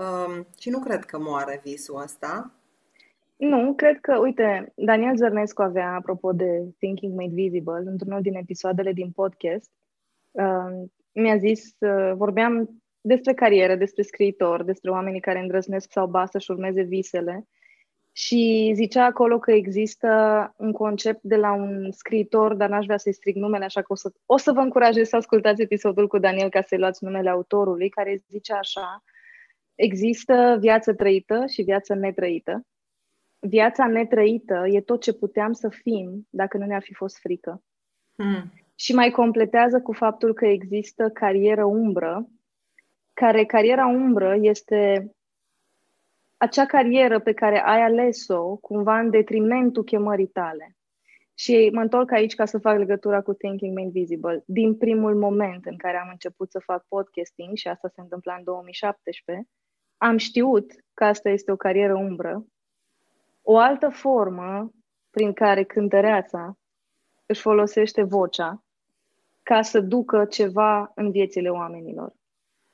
Um, și nu cred că moare visul ăsta. Nu, cred că, uite, Daniel Zărnescu avea, apropo de Thinking Made Visible, într-unul din episoadele din podcast, uh, mi-a zis, uh, vorbeam despre carieră, despre scriitor, despre oamenii care îndrăznesc sau ba să-și urmeze visele și zicea acolo că există un concept de la un scriitor, dar n-aș vrea să-i strig numele, așa că o să, o să vă încurajez să ascultați episodul cu Daniel ca să-i luați numele autorului, care zice așa, există viață trăită și viață netrăită. Viața netrăită e tot ce puteam să fim dacă nu ne-ar fi fost frică. Hmm. Și mai completează cu faptul că există carieră umbră, care cariera umbră este acea carieră pe care ai ales-o cumva în detrimentul chemării tale. Și mă întorc aici ca să fac legătura cu Thinking Made Visible. Din primul moment în care am început să fac podcasting, și asta se întâmpla în 2017, am știut că asta este o carieră umbră. O altă formă prin care cântăreața își folosește vocea ca să ducă ceva în viețile oamenilor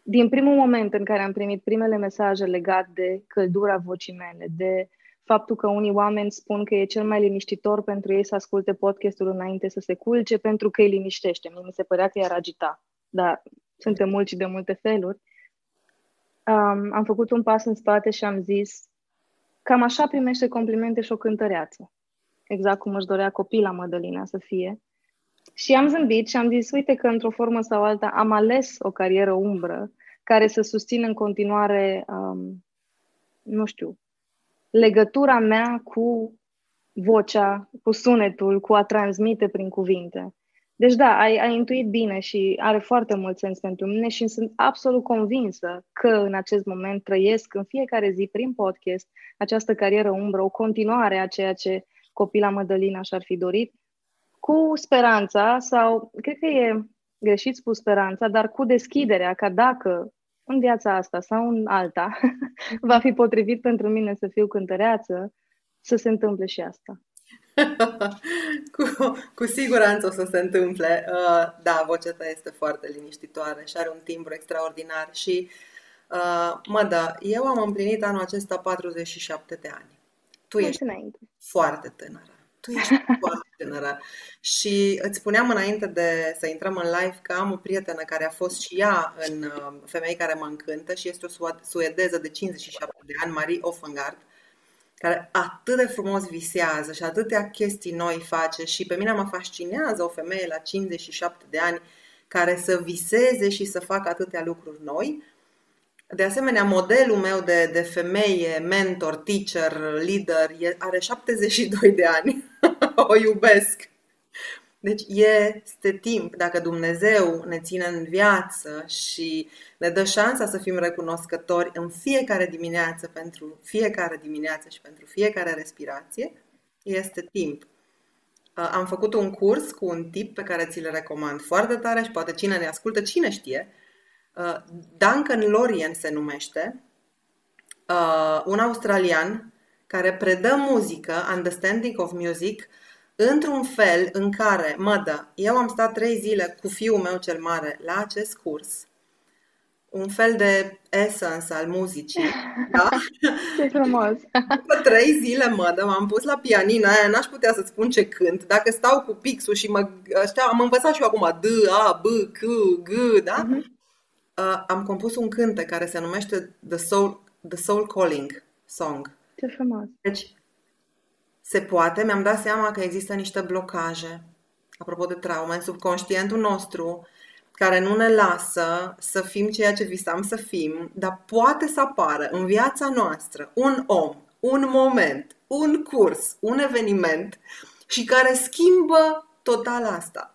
din primul moment în care am primit primele mesaje legate de căldura vocii mele, de faptul că unii oameni spun că e cel mai liniștitor pentru ei să asculte podcastul înainte să se culce pentru că îi liniștește. Mie mi se părea că i-ar agita, dar suntem mulți de multe feluri. Um, am făcut un pas în spate și am zis cam așa primește complimente și o cântăreață. Exact cum își dorea copila Mădălina să fie. Și am zâmbit și am zis, uite că într-o formă sau alta am ales o carieră umbră care să susțină în continuare, um, nu știu, legătura mea cu vocea, cu sunetul, cu a transmite prin cuvinte. Deci da, ai, ai intuit bine și are foarte mult sens pentru mine și sunt absolut convinsă că în acest moment trăiesc în fiecare zi prin podcast această carieră umbră, o continuare a ceea ce copila Mădălina și-ar fi dorit cu speranța sau, cred că e greșit spus speranța, dar cu deschiderea ca dacă în viața asta sau în alta [LAUGHS] va fi potrivit pentru mine să fiu cântăreață, să se întâmple și asta. [LAUGHS] cu, cu siguranță o să se întâmple. Uh, da, vocea ta este foarte liniștitoare și are un timbru extraordinar și uh, mă, da, eu am împlinit anul acesta 47 de ani. Tu ești înainte. foarte tânără. Tu ești foarte tânără. Și îți spuneam înainte de să intrăm în live că am o prietenă care a fost și ea în uh, Femei care mă încântă și este o suedeză de 57 de ani, Marie Offengard care atât de frumos visează și atâtea chestii noi face și pe mine mă fascinează o femeie la 57 de ani care să viseze și să facă atâtea lucruri noi. De asemenea, modelul meu de, de femeie, mentor, teacher, leader, are 72 de ani. [LAUGHS] o iubesc. Deci este timp, dacă Dumnezeu ne ține în viață și ne dă șansa să fim recunoscători în fiecare dimineață pentru fiecare dimineață și pentru fiecare respirație, este timp. Uh, am făcut un curs cu un tip pe care ți-l recomand foarte tare și poate cine ne ascultă, cine știe. Uh, Duncan Lorien se numește, uh, un australian care predă muzică, Understanding of Music, într-un fel în care, mă dă, eu am stat trei zile cu fiul meu cel mare la acest curs, un fel de essence al muzicii, [LAUGHS] da? Ce frumos! După trei zile, mă, dă, m-am pus la pianina aia, n-aș putea să spun ce cânt. Dacă stau cu pixul și mă, știa, am învățat și eu acum D, A, B, C, G, da? Uh-huh. Uh, am compus un cânte care se numește The Soul, The Soul Calling Song. Ce frumos! Deci, se poate, mi-am dat seama că există niște blocaje, apropo de traume, în subconștientul nostru, care nu ne lasă să fim ceea ce visam să fim, dar poate să apară în viața noastră un om, un moment, un curs, un eveniment și care schimbă total asta.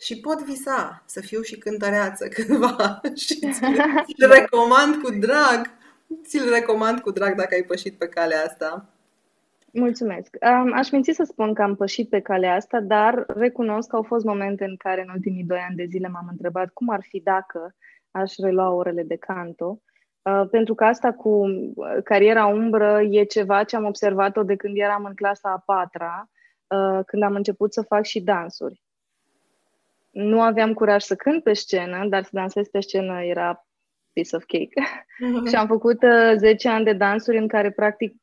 Și pot visa să fiu și cântăreață cândva [LAUGHS] și ți-l [LAUGHS] recomand cu drag, ți-l recomand cu drag dacă ai pășit pe calea asta. Mulțumesc. Aș minți să spun că am pășit pe calea asta, dar recunosc că au fost momente în care în ultimii doi ani de zile m-am întrebat cum ar fi dacă aș relua orele de canto. Pentru că asta cu cariera umbră e ceva ce am observat-o de când eram în clasa a patra, când am început să fac și dansuri. Nu aveam curaj să cânt pe scenă, dar să dansez pe scenă era piece of cake. Mm-hmm. și am făcut uh, 10 ani de dansuri în care, practic,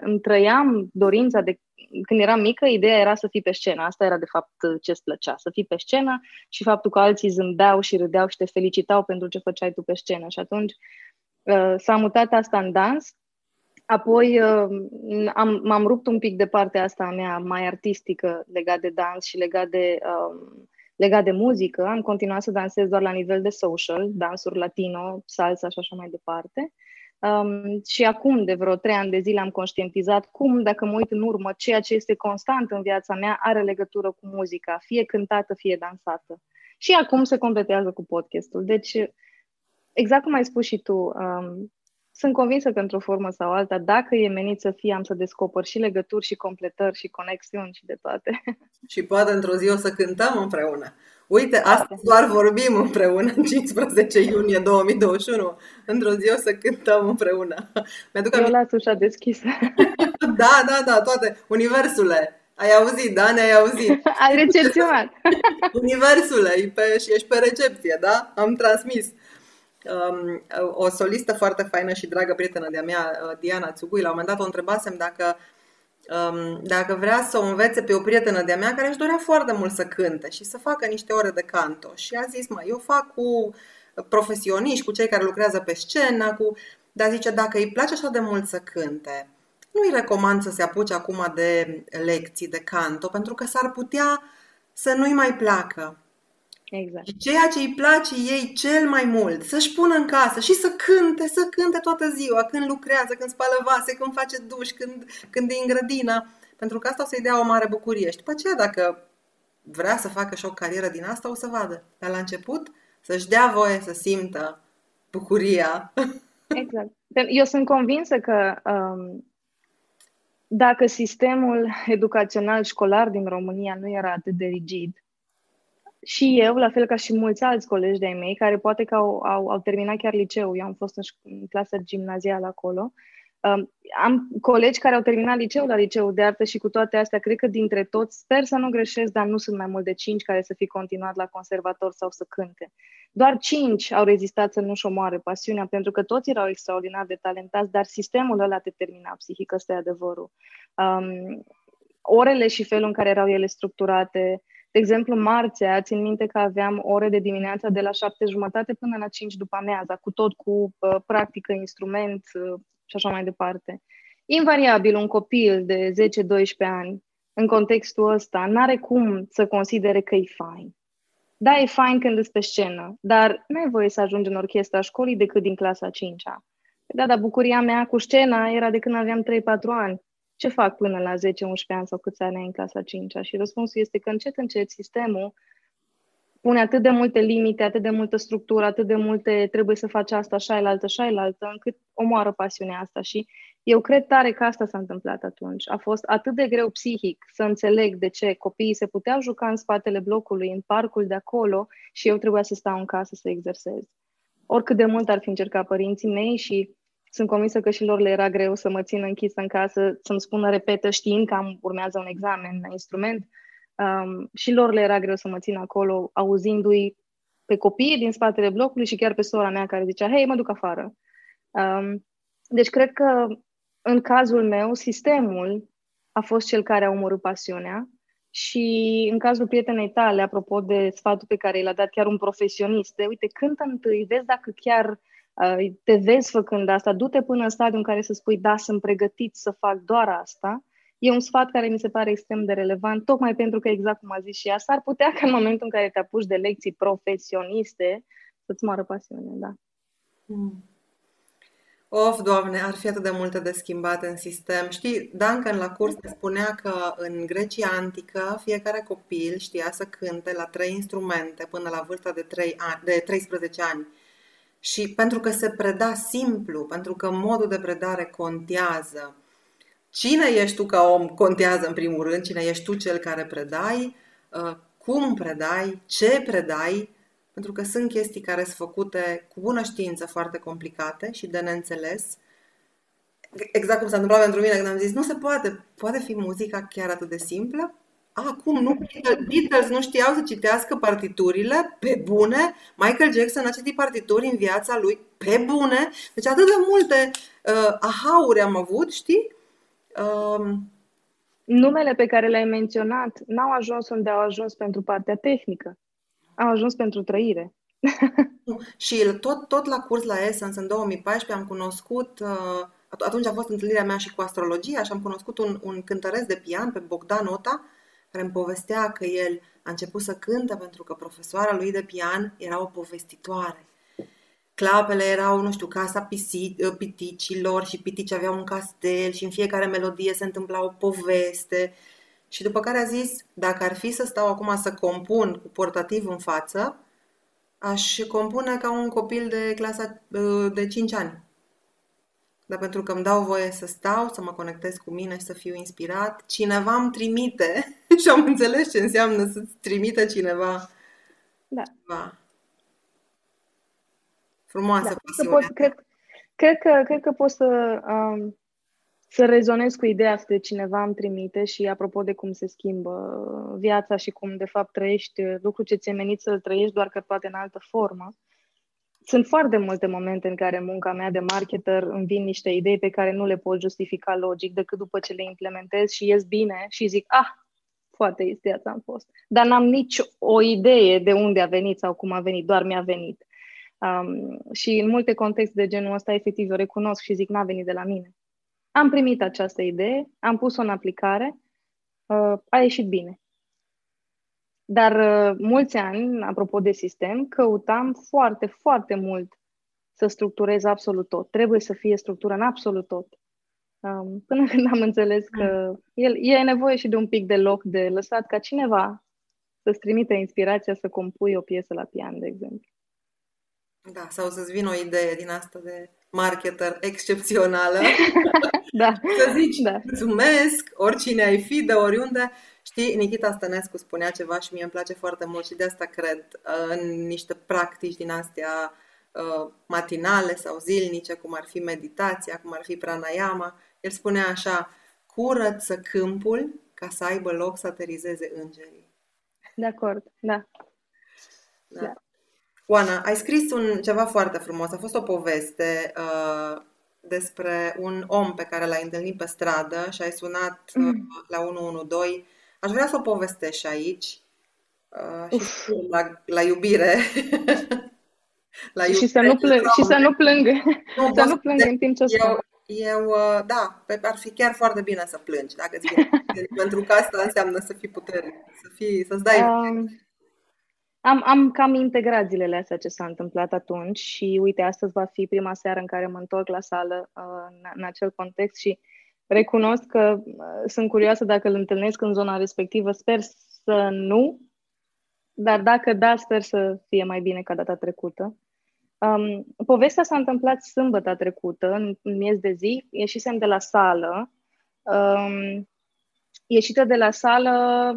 îmi trăiam dorința de când eram mică, ideea era să fii pe scenă. Asta era, de fapt, ce îți plăcea. Să fii pe scenă și faptul că alții zâmbeau și râdeau și te felicitau pentru ce făceai tu pe scenă. Și atunci uh, s-a mutat asta în dans. Apoi uh, am, m-am rupt un pic de partea asta a mea mai artistică legat de dans și legat de um, Legat de muzică, am continuat să dansez doar la nivel de social, dansuri latino, salsa și așa mai departe. Um, și acum, de vreo trei ani de zile, am conștientizat cum, dacă mă uit în urmă, ceea ce este constant în viața mea are legătură cu muzica, fie cântată, fie dansată. Și acum se completează cu podcastul. Deci, exact cum ai spus și tu, um, sunt convinsă că într-o formă sau alta, dacă e menit să fie, am să descoper și legături și completări și conexiuni și de toate. [LAUGHS] Și poate într-o zi o să cântăm împreună. Uite, astăzi doar vorbim împreună în 15 iunie 2021. Într-o zi o să cântăm împreună. Mi-aduc Eu las ușa deschisă. [LAUGHS] da, da, da, toate. Universule, ai auzit, da? Ne-ai auzit. [LAUGHS] Ai recepționat. Universule, e pe, și ești pe recepție, da? Am transmis um, o solistă foarte faină și dragă prietenă de-a mea, uh, Diana Țugui, la un moment dat o întrebasem dacă, um, dacă vrea să o învețe pe o prietenă de-a mea care își dorea foarte mult să cânte și să facă niște ore de canto. Și a zis, mă, eu fac cu profesioniști, cu cei care lucrează pe scenă, cu... dar zice, dacă îi place așa de mult să cânte, nu îi recomand să se apuce acum de lecții de canto, pentru că s-ar putea să nu-i mai placă. Exact. Ceea ce îi place ei cel mai mult, să-și pună în casă și să cânte, să cânte toată ziua, când lucrează, când spală vase, când face duș, când, când e în grădină, pentru că asta o să-i dea o mare bucurie. Și după aceea, dacă vrea să facă și o carieră din asta, o să vadă. Dar la început, să-și dea voie să simtă bucuria. [LAUGHS] Exact. Eu sunt convinsă că um, dacă sistemul educațional școlar din România nu era atât de rigid, și eu, la fel ca și mulți alți colegi de-ai mei, care poate că au, au, au terminat chiar liceu, eu am fost în, în clasa gimnazială acolo, Um, am colegi care au terminat liceul la liceu de artă și cu toate astea, cred că dintre toți, sper să nu greșesc, dar nu sunt mai mult de cinci care să fi continuat la conservator sau să cânte. Doar cinci au rezistat să nu-și omoare pasiunea, pentru că toți erau extraordinar de talentați, dar sistemul ăla te termina psihic, ăsta e adevărul. Um, orele și felul în care erau ele structurate, de exemplu, marțea, țin minte că aveam ore de dimineață de la șapte jumătate până la cinci după amiaza, cu tot cu uh, practică, instrument uh, și așa mai departe. Invariabil, un copil de 10-12 ani, în contextul ăsta, n-are cum să considere că e fain. Da, e fain când ești pe scenă, dar nu ai voie să ajungi în orchestra școlii decât din clasa 5-a. Da, dar bucuria mea cu scena era de când aveam 3-4 ani ce fac până la 10-11 ani sau câți ani ai în clasa 5 Și răspunsul este că încet, încet sistemul pune atât de multe limite, atât de multă structură, atât de multe trebuie să faci asta, așa, altă, așa, altă, încât omoară pasiunea asta. Și eu cred tare că asta s-a întâmplat atunci. A fost atât de greu psihic să înțeleg de ce copiii se puteau juca în spatele blocului, în parcul de acolo și eu trebuia să stau în casă să exersez. Oricât de mult ar fi încercat părinții mei și sunt convinsă că și lor le era greu să mă țină închisă în casă, să-mi spună repetă știind că am, urmează un examen la instrument. Um, și lor le era greu să mă țin acolo, auzindu-i pe copiii din spatele blocului și chiar pe sora mea care zicea, hei, mă duc afară. Um, deci cred că în cazul meu, sistemul a fost cel care a omorât pasiunea și în cazul prietenei tale, apropo de sfatul pe care l-a dat chiar un profesionist, de uite, cântă întâi, vezi dacă chiar te vezi făcând asta, du-te până în stadiul în care să spui, da, sunt pregătit să fac doar asta, e un sfat care mi se pare extrem de relevant, tocmai pentru că, exact cum a zis și ea, s-ar putea că în momentul în care te apuci de lecții profesioniste, să-ți moară pasiunea, da. Mm. Of, Doamne, ar fi atât de multe de schimbat în sistem. Știi, Duncan la curs ne spunea că în Grecia antică fiecare copil știa să cânte la trei instrumente până la vârsta de, 3 ani, de 13 ani. Și pentru că se preda simplu, pentru că modul de predare contează. Cine ești tu ca om contează în primul rând, cine ești tu cel care predai, uh, cum predai, ce predai, pentru că sunt chestii care sunt făcute cu bună știință foarte complicate și de neînțeles. Exact cum s-a întâmplat pentru mine când am zis, nu se poate, poate fi muzica chiar atât de simplă? Acum nu, Beatles nu știau să citească partiturile pe bune, Michael Jackson a citit partituri în viața lui pe bune, deci atât de multe uh, ahauri am avut, știi? Uh, Numele pe care le-ai menționat n-au ajuns unde au ajuns pentru partea tehnică, au ajuns pentru trăire. și tot, tot la curs la Essence în 2014 am cunoscut, uh, atunci a fost întâlnirea mea și cu astrologia și am cunoscut un, un cântăresc de pian pe Bogdan Ota, care îmi povestea că el a început să cânte pentru că profesoara lui de pian era o povestitoare. Clapele erau, nu știu, casa ă, piticilor și pitici aveau un castel și în fiecare melodie se întâmpla o poveste. Și după care a zis, dacă ar fi să stau acum să compun cu portativ în față, aș compune ca un copil de clasa ă, de 5 ani dar pentru că îmi dau voie să stau, să mă conectez cu mine și să fiu inspirat, cineva îmi trimite [LAUGHS] și am înțeles ce înseamnă să-ți trimite cineva da. ceva. Frumoasă da. pasiune. Pot, cred, cred, că, cred că pot să, um, să rezonez cu ideea asta de cineva îmi trimite și apropo de cum se schimbă viața și cum de fapt trăiești lucru ce ți-e menit să trăiești doar că poate în altă formă sunt foarte multe momente în care munca mea de marketer îmi vin niște idei pe care nu le pot justifica logic decât după ce le implementez și ies bine și zic, ah, foarte isteață am fost. Dar n-am nici o idee de unde a venit sau cum a venit, doar mi-a venit. Um, și în multe contexte de genul ăsta, efectiv, o recunosc și zic, n-a venit de la mine. Am primit această idee, am pus-o în aplicare, uh, a ieșit bine. Dar uh, mulți ani, apropo de sistem, căutam foarte, foarte mult să structurez absolut tot. Trebuie să fie structură în absolut tot. Um, până [LAUGHS] când am înțeles că mm. el, e nevoie și de un pic de loc de lăsat ca cineva să-ți trimite inspirația să compui o piesă la pian, de exemplu. Da, sau să-ți vină o idee din asta de marketer excepțională. [LAUGHS] da. Să zici, da. mulțumesc, oricine ai fi, de oriunde. Știi, Nikita Stănescu spunea ceva și mie îmi place foarte mult și de asta cred în niște practici din astea uh, matinale sau zilnice, cum ar fi meditația, cum ar fi pranayama. El spunea așa, curăță câmpul ca să aibă loc să aterizeze îngerii. De acord, da. da. da. Oana, ai scris un, ceva foarte frumos. A fost o poveste uh, despre un om pe care l-ai întâlnit pe stradă și ai sunat uh, mm. la 112. Aș vrea să o povestești și aici. Uh, și la, la iubire. [LAUGHS] la iubire. Și să nu, plâng, și să nu plângă. Nu, [LAUGHS] să nu plângă în timp ce eu, eu, uh, da, ar fi chiar foarte bine să plângi, dacă vine. [LAUGHS] Pentru că asta înseamnă să fii puternic, să fii, să-ți dai um, am, am cam integrat zilele astea ce s-a întâmplat atunci și uite, astăzi va fi prima seară în care mă întorc la sală uh, în, în acel context și recunosc că uh, sunt curioasă dacă îl întâlnesc în zona respectivă. Sper să nu, dar dacă da, sper să fie mai bine ca data trecută. Um, povestea s-a întâmplat sâmbătă trecută, în, în miez de zi. Ieșisem de la sală. Um, ieșită de la sală,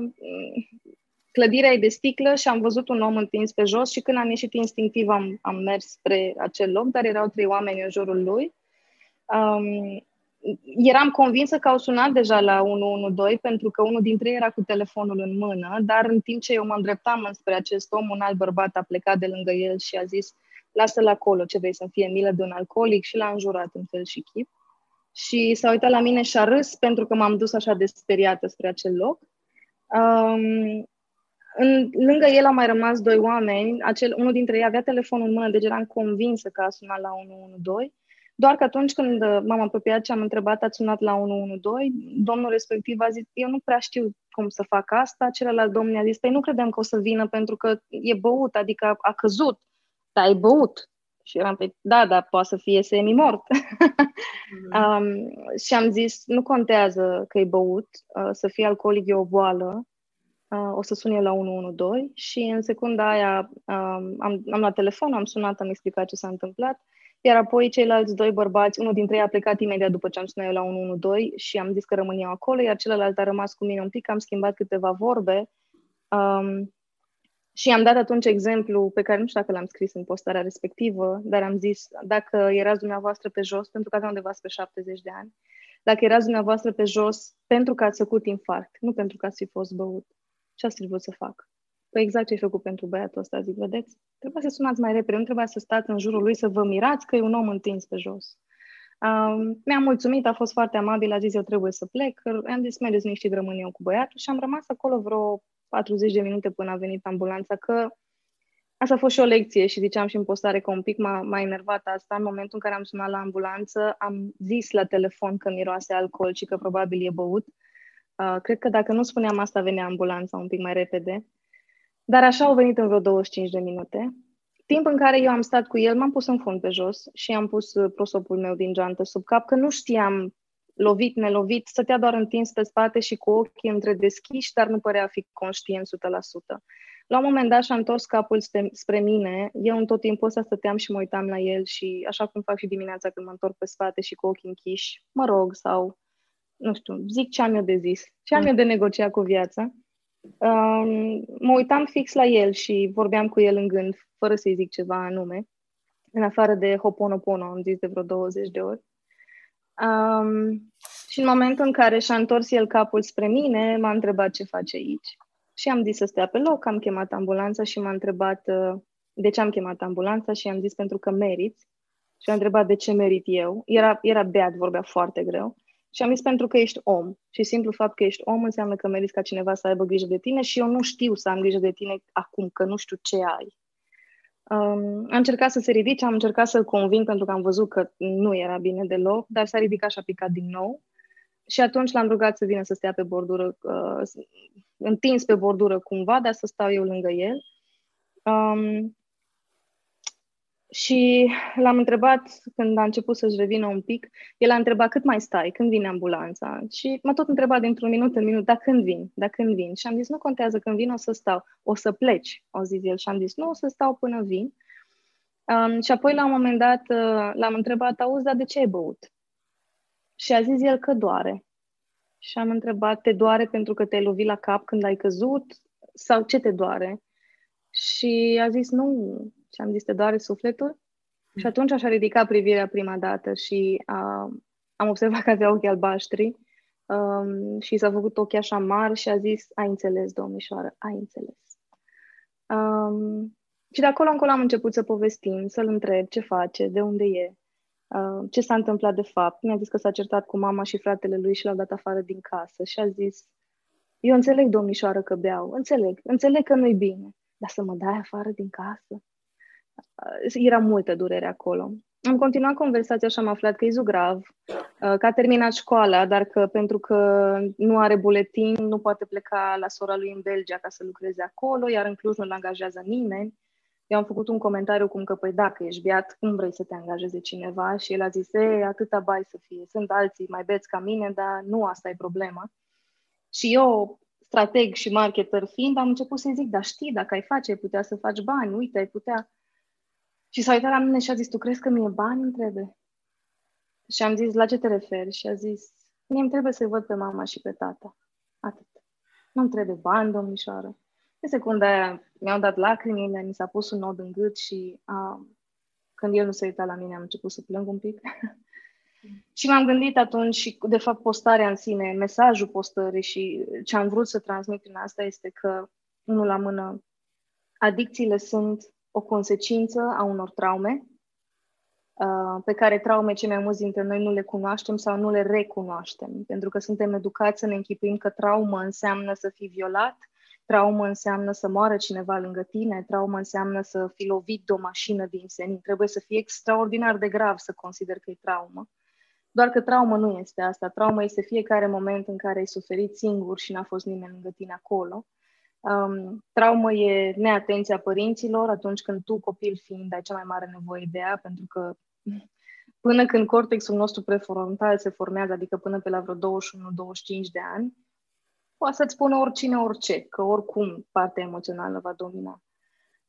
clădirea e de sticlă și am văzut un om întins pe jos și când am ieșit instinctiv am, am mers spre acel loc, dar erau trei oameni în jurul lui. Um, eram convinsă că au sunat deja la 112 pentru că unul dintre ei era cu telefonul în mână, dar în timp ce eu mă îndreptam spre acest om, un alt bărbat a plecat de lângă el și a zis lasă-l acolo, ce vrei să fie milă de un alcoolic și l-a înjurat în fel și chip. Și s-a uitat la mine și a râs pentru că m-am dus așa de speriată spre acel loc. Um, în, lângă el au mai rămas doi oameni, acel, unul dintre ei avea telefonul în mână, deci eram convinsă că a sunat la 112, doar că atunci când m-am apropiat și am întrebat, a sunat la 112, domnul respectiv a zis, eu nu prea știu cum să fac asta, celălalt domn a zis, păi nu credem că o să vină pentru că e băut, adică a, a căzut, dar e băut. Și eram, pe, da, dar poate să fie semi-mort. [LAUGHS] Mm-hmm. um, și am zis, nu contează că e băut, uh, să fie alcoolic e o boală, uh, o să sun eu la 112 și în secunda aia um, am, am luat telefon, am sunat, am explicat ce s-a întâmplat, iar apoi ceilalți doi bărbați, unul dintre ei a plecat imediat după ce am sunat eu la 112 și am zis că rămâneau acolo, iar celălalt a rămas cu mine un pic, am schimbat câteva vorbe. Um, și am dat atunci exemplu pe care nu știu dacă l-am scris în postarea respectivă, dar am zis, dacă erați dumneavoastră pe jos, pentru că aveam undeva spre 70 de ani, dacă erați dumneavoastră pe jos pentru că ați făcut infarct, nu pentru că ați fi fost băut ce ați trebuit să fac? Păi exact ce ai făcut pentru băiatul ăsta, zic, vedeți? Trebuia să sunați mai repede, nu trebuia să stați în jurul lui să vă mirați că e un om întins pe jos. Um, mi-am mulțumit, a fost foarte amabil, a zis eu trebuie să plec, am zis mergeți liniștit, rămân eu cu băiatul și am rămas acolo vreo 40 de minute până a venit ambulanța, că asta a fost și o lecție și ziceam și în postare că un pic m-a, m-a enervat asta. În momentul în care am sunat la ambulanță, am zis la telefon că miroase alcool și că probabil e băut. Uh, cred că dacă nu spuneam asta, venea ambulanța un pic mai repede. Dar așa au venit în vreo 25 de minute. Timp în care eu am stat cu el, m-am pus în fund pe jos și am pus uh, prosopul meu din geantă sub cap, că nu știam lovit, nelovit, stătea doar întins pe spate și cu ochii între deschiși, dar nu părea a fi conștient 100%. La un moment dat și-a întors capul spre, spre mine, eu în tot timpul ăsta stăteam și mă uitam la el și așa cum fac și dimineața când mă întorc pe spate și cu ochii închiși, mă rog, sau nu știu, zic ce am eu de zis, ce am mm. eu de negociat cu viața. Um, mă uitam fix la el și vorbeam cu el în gând, fără să-i zic ceva anume, în afară de Hoponopono, am zis de vreo 20 de ori. Um, și în momentul în care și-a întors el capul spre mine, m-a întrebat ce face aici. Și am zis să stea pe loc, am chemat ambulanța și m-a întrebat uh, de ce am chemat ambulanța și am zis pentru că meriți. Și a întrebat de ce merit eu. Era, era beat, vorbea foarte greu. Și am zis pentru că ești om. Și simplu fapt că ești om înseamnă că meriți ca cineva să aibă grijă de tine și eu nu știu să am grijă de tine acum, că nu știu ce ai. Um, am încercat să se ridice, am încercat să-l conving pentru că am văzut că nu era bine deloc, dar s-a ridicat și a picat din nou. Și atunci l-am rugat să vină să stea pe bordură, uh, întins pe bordură cumva, dar să stau eu lângă el. Um, și l-am întrebat când a început să-și revină un pic, el a întrebat cât mai stai, când vine ambulanța. Și m-a tot întrebat dintr-un minut în minut, da când vin, da când vin. Și am zis, nu contează când vin, o să stau, o să pleci, au zis el. Și am zis, nu, o să stau până vin. Um, și apoi la un moment dat uh, l-am întrebat, auzi, dar de ce ai băut? Și a zis el că doare. Și am întrebat, te doare pentru că te-ai lovit la cap când ai căzut? Sau ce te doare? Și a zis, nu, și am zis, te doare sufletul? Și atunci așa ridica privirea prima dată și uh, am observat că avea ochii albaștri um, și s-a făcut ochii așa mari și a zis, ai înțeles, domnișoară, ai înțeles. Um, și de acolo încolo am început să povestim, să-l întreb ce face, de unde e, uh, ce s-a întâmplat de fapt. Mi-a zis că s-a certat cu mama și fratele lui și l-au dat afară din casă și a zis, eu înțeleg, domnișoară, că beau, înțeleg, înțeleg că nu-i bine, dar să mă dai afară din casă? Uh, era multă durere acolo. Am continuat conversația și am aflat că e zugrav, uh, că a terminat școala, dar că pentru că nu are buletin, nu poate pleca la sora lui în Belgia ca să lucreze acolo, iar în Cluj nu-l angajează nimeni. Eu am făcut un comentariu cum că, păi dacă ești beat, cum vrei să te angajeze cineva? Și el a zis, e, atâta bai să fie, sunt alții mai beți ca mine, dar nu asta e problema. Și eu, strateg și marketer fiind, am început să zic, dar știi, dacă ai face, ai putea să faci bani, uite, ai putea... Și s-a uitat la mine și a zis, tu crezi că mie bani îmi trebuie? Și am zis, la ce te referi? Și a zis, mie îmi trebuie să-i văd pe mama și pe tata. Atât. Nu-mi trebuie bani, domnișoară. În secunda aia mi-au dat lacrimile, mi s-a pus un nod în gât și a, când el nu se uita la mine am început să plâng un pic. [LAUGHS] și m-am gândit atunci și, de fapt, postarea în sine, mesajul postării și ce am vrut să transmit prin asta este că, unul la mână, adicțiile sunt o consecință a unor traume, uh, pe care traume cei mai mulți dintre noi nu le cunoaștem sau nu le recunoaștem, pentru că suntem educați să ne închipuim că traumă înseamnă să fii violat, traumă înseamnă să moară cineva lângă tine, traumă înseamnă să fi lovit de o mașină din senin. Trebuie să fie extraordinar de grav să consider că e traumă. Doar că traumă nu este asta. Traumă este fiecare moment în care ai suferit singur și n-a fost nimeni lângă tine acolo. Um, traumă e neatenția părinților atunci când tu, copil fiind, ai cea mai mare nevoie de ea, pentru că [LAUGHS] până când cortexul nostru prefrontal se formează, adică până pe la vreo 21-25 de ani, poate să-ți spună oricine orice, că oricum partea emoțională va domina.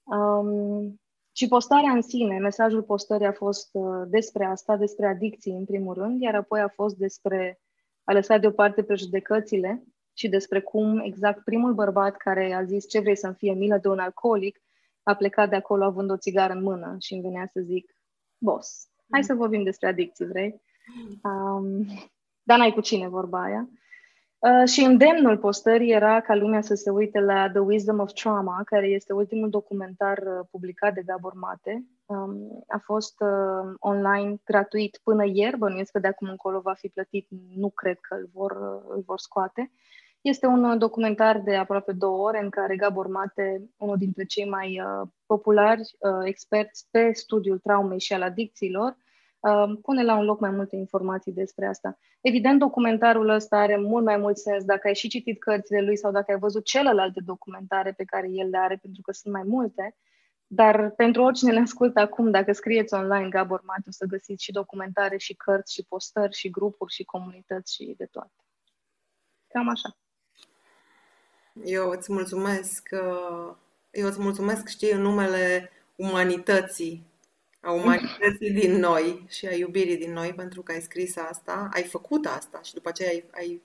Um, și postarea în sine, mesajul postării a fost uh, despre asta, despre adicții în primul rând, iar apoi a fost despre a lăsa deoparte prejudecățile și despre cum exact primul bărbat care a zis ce vrei să-mi fie milă de un alcoolic, a plecat de acolo având o țigară în mână și îmi venea să zic, boss, hai să vorbim despre adicții, vrei? Um, dar n-ai cu cine vorba aia. Uh, și îndemnul postării era ca lumea să se uite la The Wisdom of Trauma, care este ultimul documentar uh, publicat de Gabor Mate. Um, a fost uh, online gratuit până ieri, bănuiesc că de acum încolo va fi plătit, nu cred că îl vor, uh, îl vor scoate. Este un uh, documentar de aproape două ore în care Gabor Mate, unul dintre cei mai uh, populari uh, experți pe studiul traumei și al adicțiilor, uh, pune la un loc mai multe informații despre asta. Evident, documentarul ăsta are mult mai mult sens dacă ai și citit cărțile lui sau dacă ai văzut celelalte documentare pe care el le are, pentru că sunt mai multe. Dar pentru oricine ne ascultă acum, dacă scrieți online Gabor Mate, o să găsiți și documentare, și cărți, și postări, și grupuri, și comunități, și de toate. Cam așa. Eu îți mulțumesc, uh, eu îți mulțumesc, știi, în numele umanității, a umanității din noi și a iubirii din noi, pentru că ai scris asta, ai făcut asta și după aceea ai, ai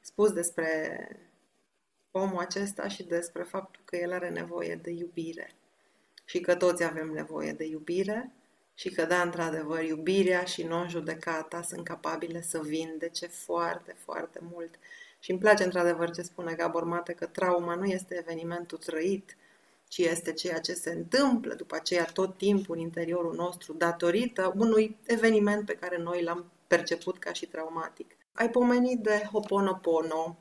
spus despre omul acesta și despre faptul că el are nevoie de iubire și că toți avem nevoie de iubire și că, da, într-adevăr, iubirea și non-judecata sunt capabile să vindece foarte, foarte mult și îmi place într-adevăr ce spune Gabor Mate, că trauma nu este evenimentul trăit, ci este ceea ce se întâmplă după aceea tot timpul în interiorul nostru datorită unui eveniment pe care noi l-am perceput ca și traumatic. Ai pomenit de Hoponopono.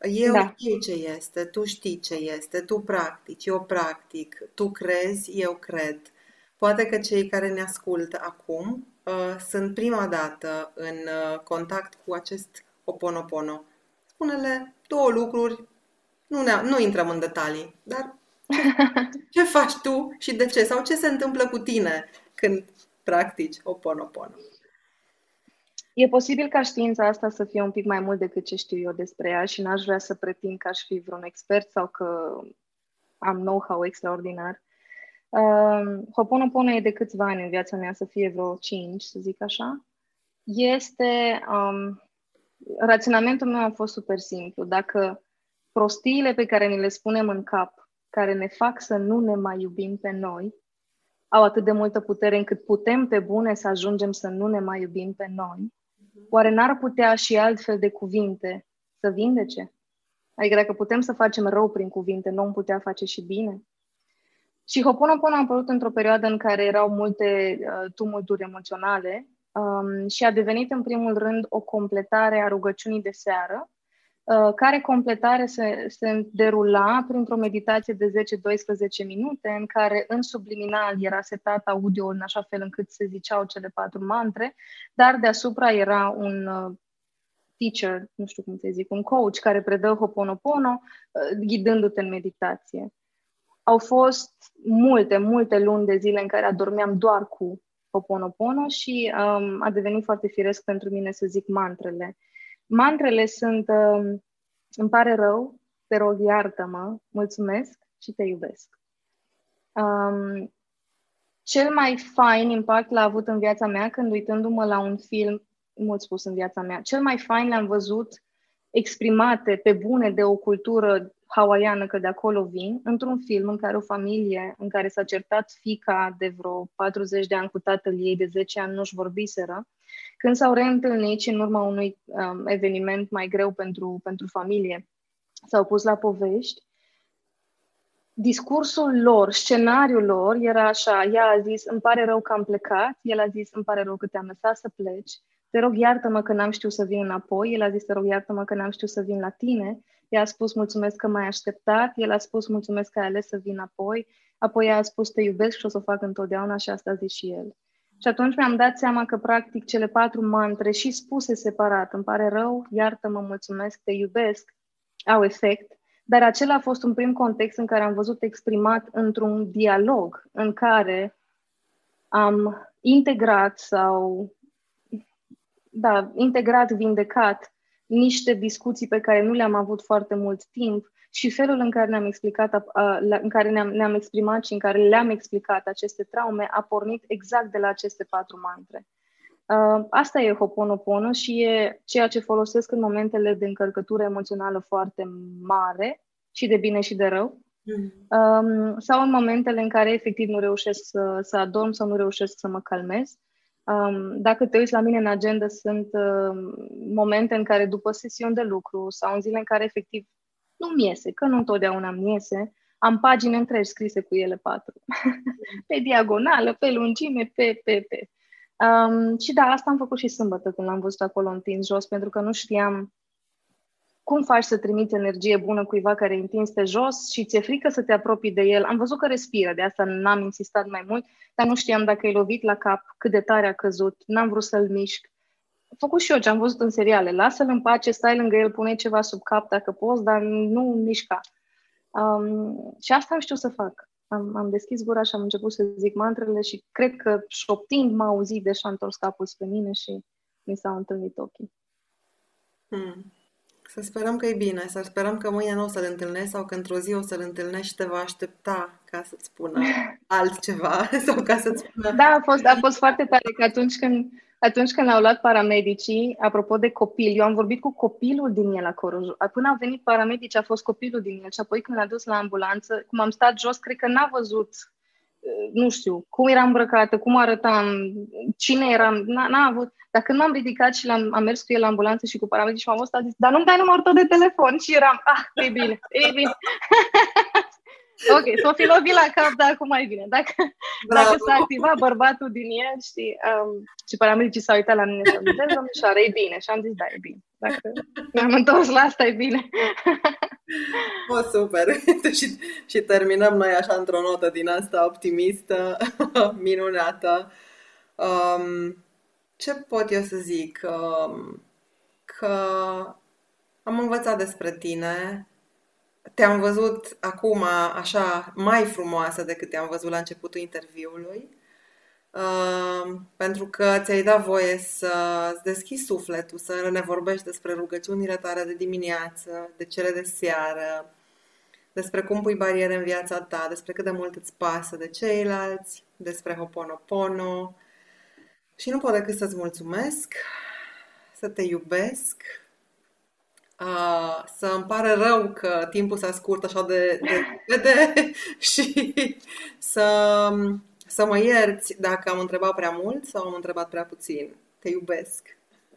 Eu da. știu ce este, tu știi ce este, tu practici, eu practic, tu crezi, eu cred. Poate că cei care ne ascultă acum uh, sunt prima dată în uh, contact cu acest Hoponopono spune-le două lucruri, nu, ne, nu intrăm în detalii, dar [LAUGHS] ce faci tu și de ce? Sau ce se întâmplă cu tine când practici Oponopono? E posibil ca știința asta să fie un pic mai mult decât ce știu eu despre ea și n-aș vrea să pretind că aș fi vreun expert sau că am know-how extraordinar. Uh, Hoponopono e de câțiva ani în viața mea, să fie vreo 5, să zic așa. Este um, raționamentul meu a fost super simplu. Dacă prostiile pe care ni le spunem în cap, care ne fac să nu ne mai iubim pe noi, au atât de multă putere încât putem pe bune să ajungem să nu ne mai iubim pe noi, oare n-ar putea și altfel de cuvinte să vindece? Adică dacă putem să facem rău prin cuvinte, nu am putea face și bine? Și Hoponopono a apărut într-o perioadă în care erau multe uh, tumulturi emoționale um, și a devenit în primul rând o completare a rugăciunii de seară, uh, care completare se, se derula printr-o meditație de 10-12 minute, în care în subliminal era setat audio în așa fel încât se ziceau cele patru mantre, dar deasupra era un uh, teacher, nu știu cum să zic, un coach care predă Hoponopono, uh, ghidându-te în meditație. Au fost multe, multe luni de zile în care adormeam doar cu Hoponopono și um, a devenit foarte firesc pentru mine să zic mantrele. Mantrele sunt, um, îmi pare rău, te rog, iartă-mă, mulțumesc și te iubesc. Um, cel mai fain impact l-a avut în viața mea când uitându-mă la un film, mult spus în viața mea, cel mai fain l-am văzut exprimate pe bune de o cultură hawaiană, că de acolo vin, într-un film în care o familie în care s-a certat fica de vreo 40 de ani cu tatăl ei, de 10 ani nu-și vorbiseră, când s-au reîntâlnit și în urma unui um, eveniment mai greu pentru, pentru familie, s-au pus la povești, discursul lor, scenariul lor era așa, ea a zis, îmi pare rău că am plecat, el a zis, îmi pare rău că te-am lăsat să pleci, te rog iartă-mă că n-am știut să vin înapoi, el a zis, te rog iartă-mă că n-am știut să vin la tine, ea a spus mulțumesc că m-ai așteptat, el a spus mulțumesc că ai ales să vin apoi, apoi ea a spus te iubesc și o să o fac întotdeauna. Și asta a zis și el. Și atunci mi-am dat seama că practic cele patru mantre și spuse separat, îmi pare rău, iartă-mă, mulțumesc, te iubesc, au efect, dar acela a fost un prim context în care am văzut exprimat într-un dialog în care am integrat sau da, integrat, vindecat niște discuții pe care nu le-am avut foarte mult timp și felul în care ne-am explicat, în care ne-am, ne-am exprimat și în care le-am explicat aceste traume a pornit exact de la aceste patru mantre. Asta e Hoponopono și e ceea ce folosesc în momentele de încărcătură emoțională foarte mare și de bine și de rău. Mm. Sau în momentele în care efectiv nu reușesc să, să adorm sau nu reușesc să mă calmez. Um, dacă te uiți la mine în agenda, sunt uh, momente în care după sesiuni de lucru sau în zile în care efectiv nu-mi iese, că nu întotdeauna mi iese, am pagini întregi scrise cu ele patru. [LAUGHS] pe diagonală, pe lungime, pe, pe, pe. Um, și da, asta am făcut și sâmbătă când l-am văzut acolo întins jos, pentru că nu știam cum faci să trimiți energie bună cuiva care e întins pe jos și ți-e frică să te apropii de el? Am văzut că respiră, de asta n-am insistat mai mult, dar nu știam dacă e lovit la cap, cât de tare a căzut, n-am vrut să-l mișc. Am făcut și eu ce am văzut în seriale. Lasă-l în pace, stai lângă el, pune ceva sub cap dacă poți, dar nu mișca. Um, și asta am știut să fac. Am, am deschis gura și am început să zic mantrele și cred că șoptind m-a auzit de și-a întors capul spre mine și mi s-au întâlnit ochii. Hmm. Să sperăm că e bine, să sperăm că mâine nu o să-l întâlnești sau că într-o zi o să-l întâlnești și te va aștepta ca să-ți spună [LAUGHS] altceva [LAUGHS] sau ca să-ți spună... Da, a fost, a fost foarte tare că atunci când, atunci când l-au luat paramedicii, apropo de copil, eu am vorbit cu copilul din el acolo. Până au venit paramedici, a fost copilul din el și apoi când l-a dus la ambulanță, cum am stat jos, cred că n-a văzut nu știu, cum eram îmbrăcată, cum arătam, cine eram, n-a, n-a avut. Dar când m-am ridicat și l-am, am mers cu el la ambulanță și cu paramedici și m-am văzut, a zis, dar nu-mi dai numărul tău de telefon? Și eram, ah, e bine, e bine. [LAUGHS] ok, s-o fi lovit la cap, dar acum mai bine. Dacă, dacă s-a activat bărbatul din el, știi, um, și paramedicii s-au uitat la mine și au zis, domnișoară, e bine. Și am zis, da, e bine. Dacă mi-am întors la asta, e bine. [LAUGHS] o, super. [LAUGHS] și, și terminăm noi așa într-o notă din asta optimistă, [LAUGHS] minunată. Um, ce pot eu să zic? Um, că am învățat despre tine, te-am văzut acum așa mai frumoasă decât te-am văzut la începutul interviului, uh, pentru că ți-ai dat voie să-ți deschizi sufletul, să ne vorbești despre rugăciunile tale de dimineață, de cele de seară, despre cum pui bariere în viața ta, despre cât de mult îți pasă de ceilalți, despre Hoponopono, și nu pot decât să-ți mulțumesc, să te iubesc, uh, să îmi pare rău că timpul s-a scurt așa de, de, de, de [LAUGHS] și să, să mă ierți dacă am întrebat prea mult sau am întrebat prea puțin. Te iubesc!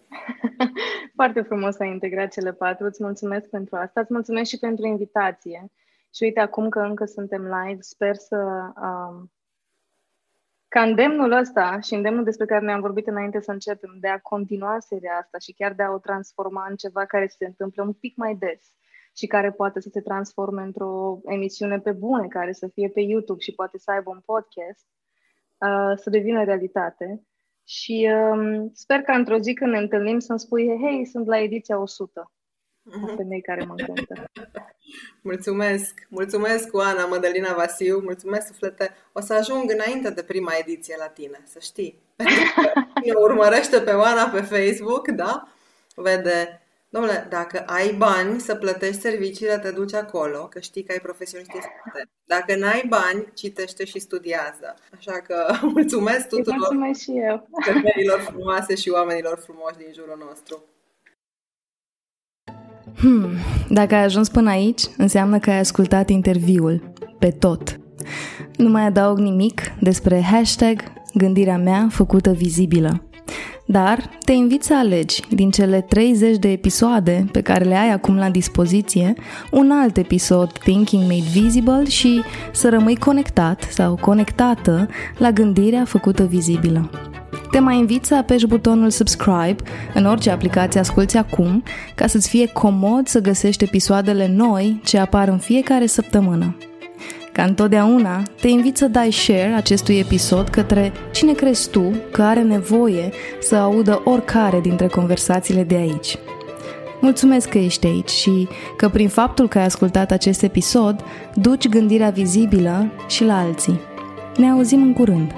[LAUGHS] Foarte frumos ai integrat cele patru. Îți mulțumesc pentru asta. Îți mulțumesc și pentru invitație. Și uite, acum că încă suntem live, sper să... Um, ca îndemnul ăsta și îndemnul despre care ne-am vorbit înainte să începem, de a continua seria asta și chiar de a o transforma în ceva care se întâmplă un pic mai des și care poate să se transforme într-o emisiune pe bune, care să fie pe YouTube și poate să aibă un podcast, uh, să devină realitate. Și um, sper că într-o zi când ne întâlnim să-mi spui, hei, sunt la ediția 100. Mm-hmm. Femei care mă încântă. Mulțumesc! Mulțumesc, Oana Mădălina Vasiu, mulțumesc, suflete. O să ajung înainte de prima ediție la tine, să știi. [LAUGHS] Cine urmărește pe Oana pe Facebook, da? Vede Domnule, dacă ai bani să plătești serviciile, te duci acolo, că știi că ai profesioniști experte. Dacă n-ai bani, citește și studiază. Așa că [LAUGHS] mulțumesc tuturor mulțumesc și eu. femeilor frumoase și oamenilor frumoși din jurul nostru. Hmm, dacă ai ajuns până aici, înseamnă că ai ascultat interviul pe tot. Nu mai adaug nimic despre hashtag gândirea mea făcută vizibilă. Dar te invit să alegi din cele 30 de episoade pe care le ai acum la dispoziție un alt episod Thinking Made Visible și să rămâi conectat sau conectată la gândirea făcută vizibilă. Te mai invit să apeși butonul subscribe în orice aplicație asculti acum ca să-ți fie comod să găsești episoadele noi ce apar în fiecare săptămână. Ca întotdeauna, te invit să dai share acestui episod către cine crezi tu că are nevoie să audă oricare dintre conversațiile de aici. Mulțumesc că ești aici și că prin faptul că ai ascultat acest episod, duci gândirea vizibilă și la alții. Ne auzim în curând!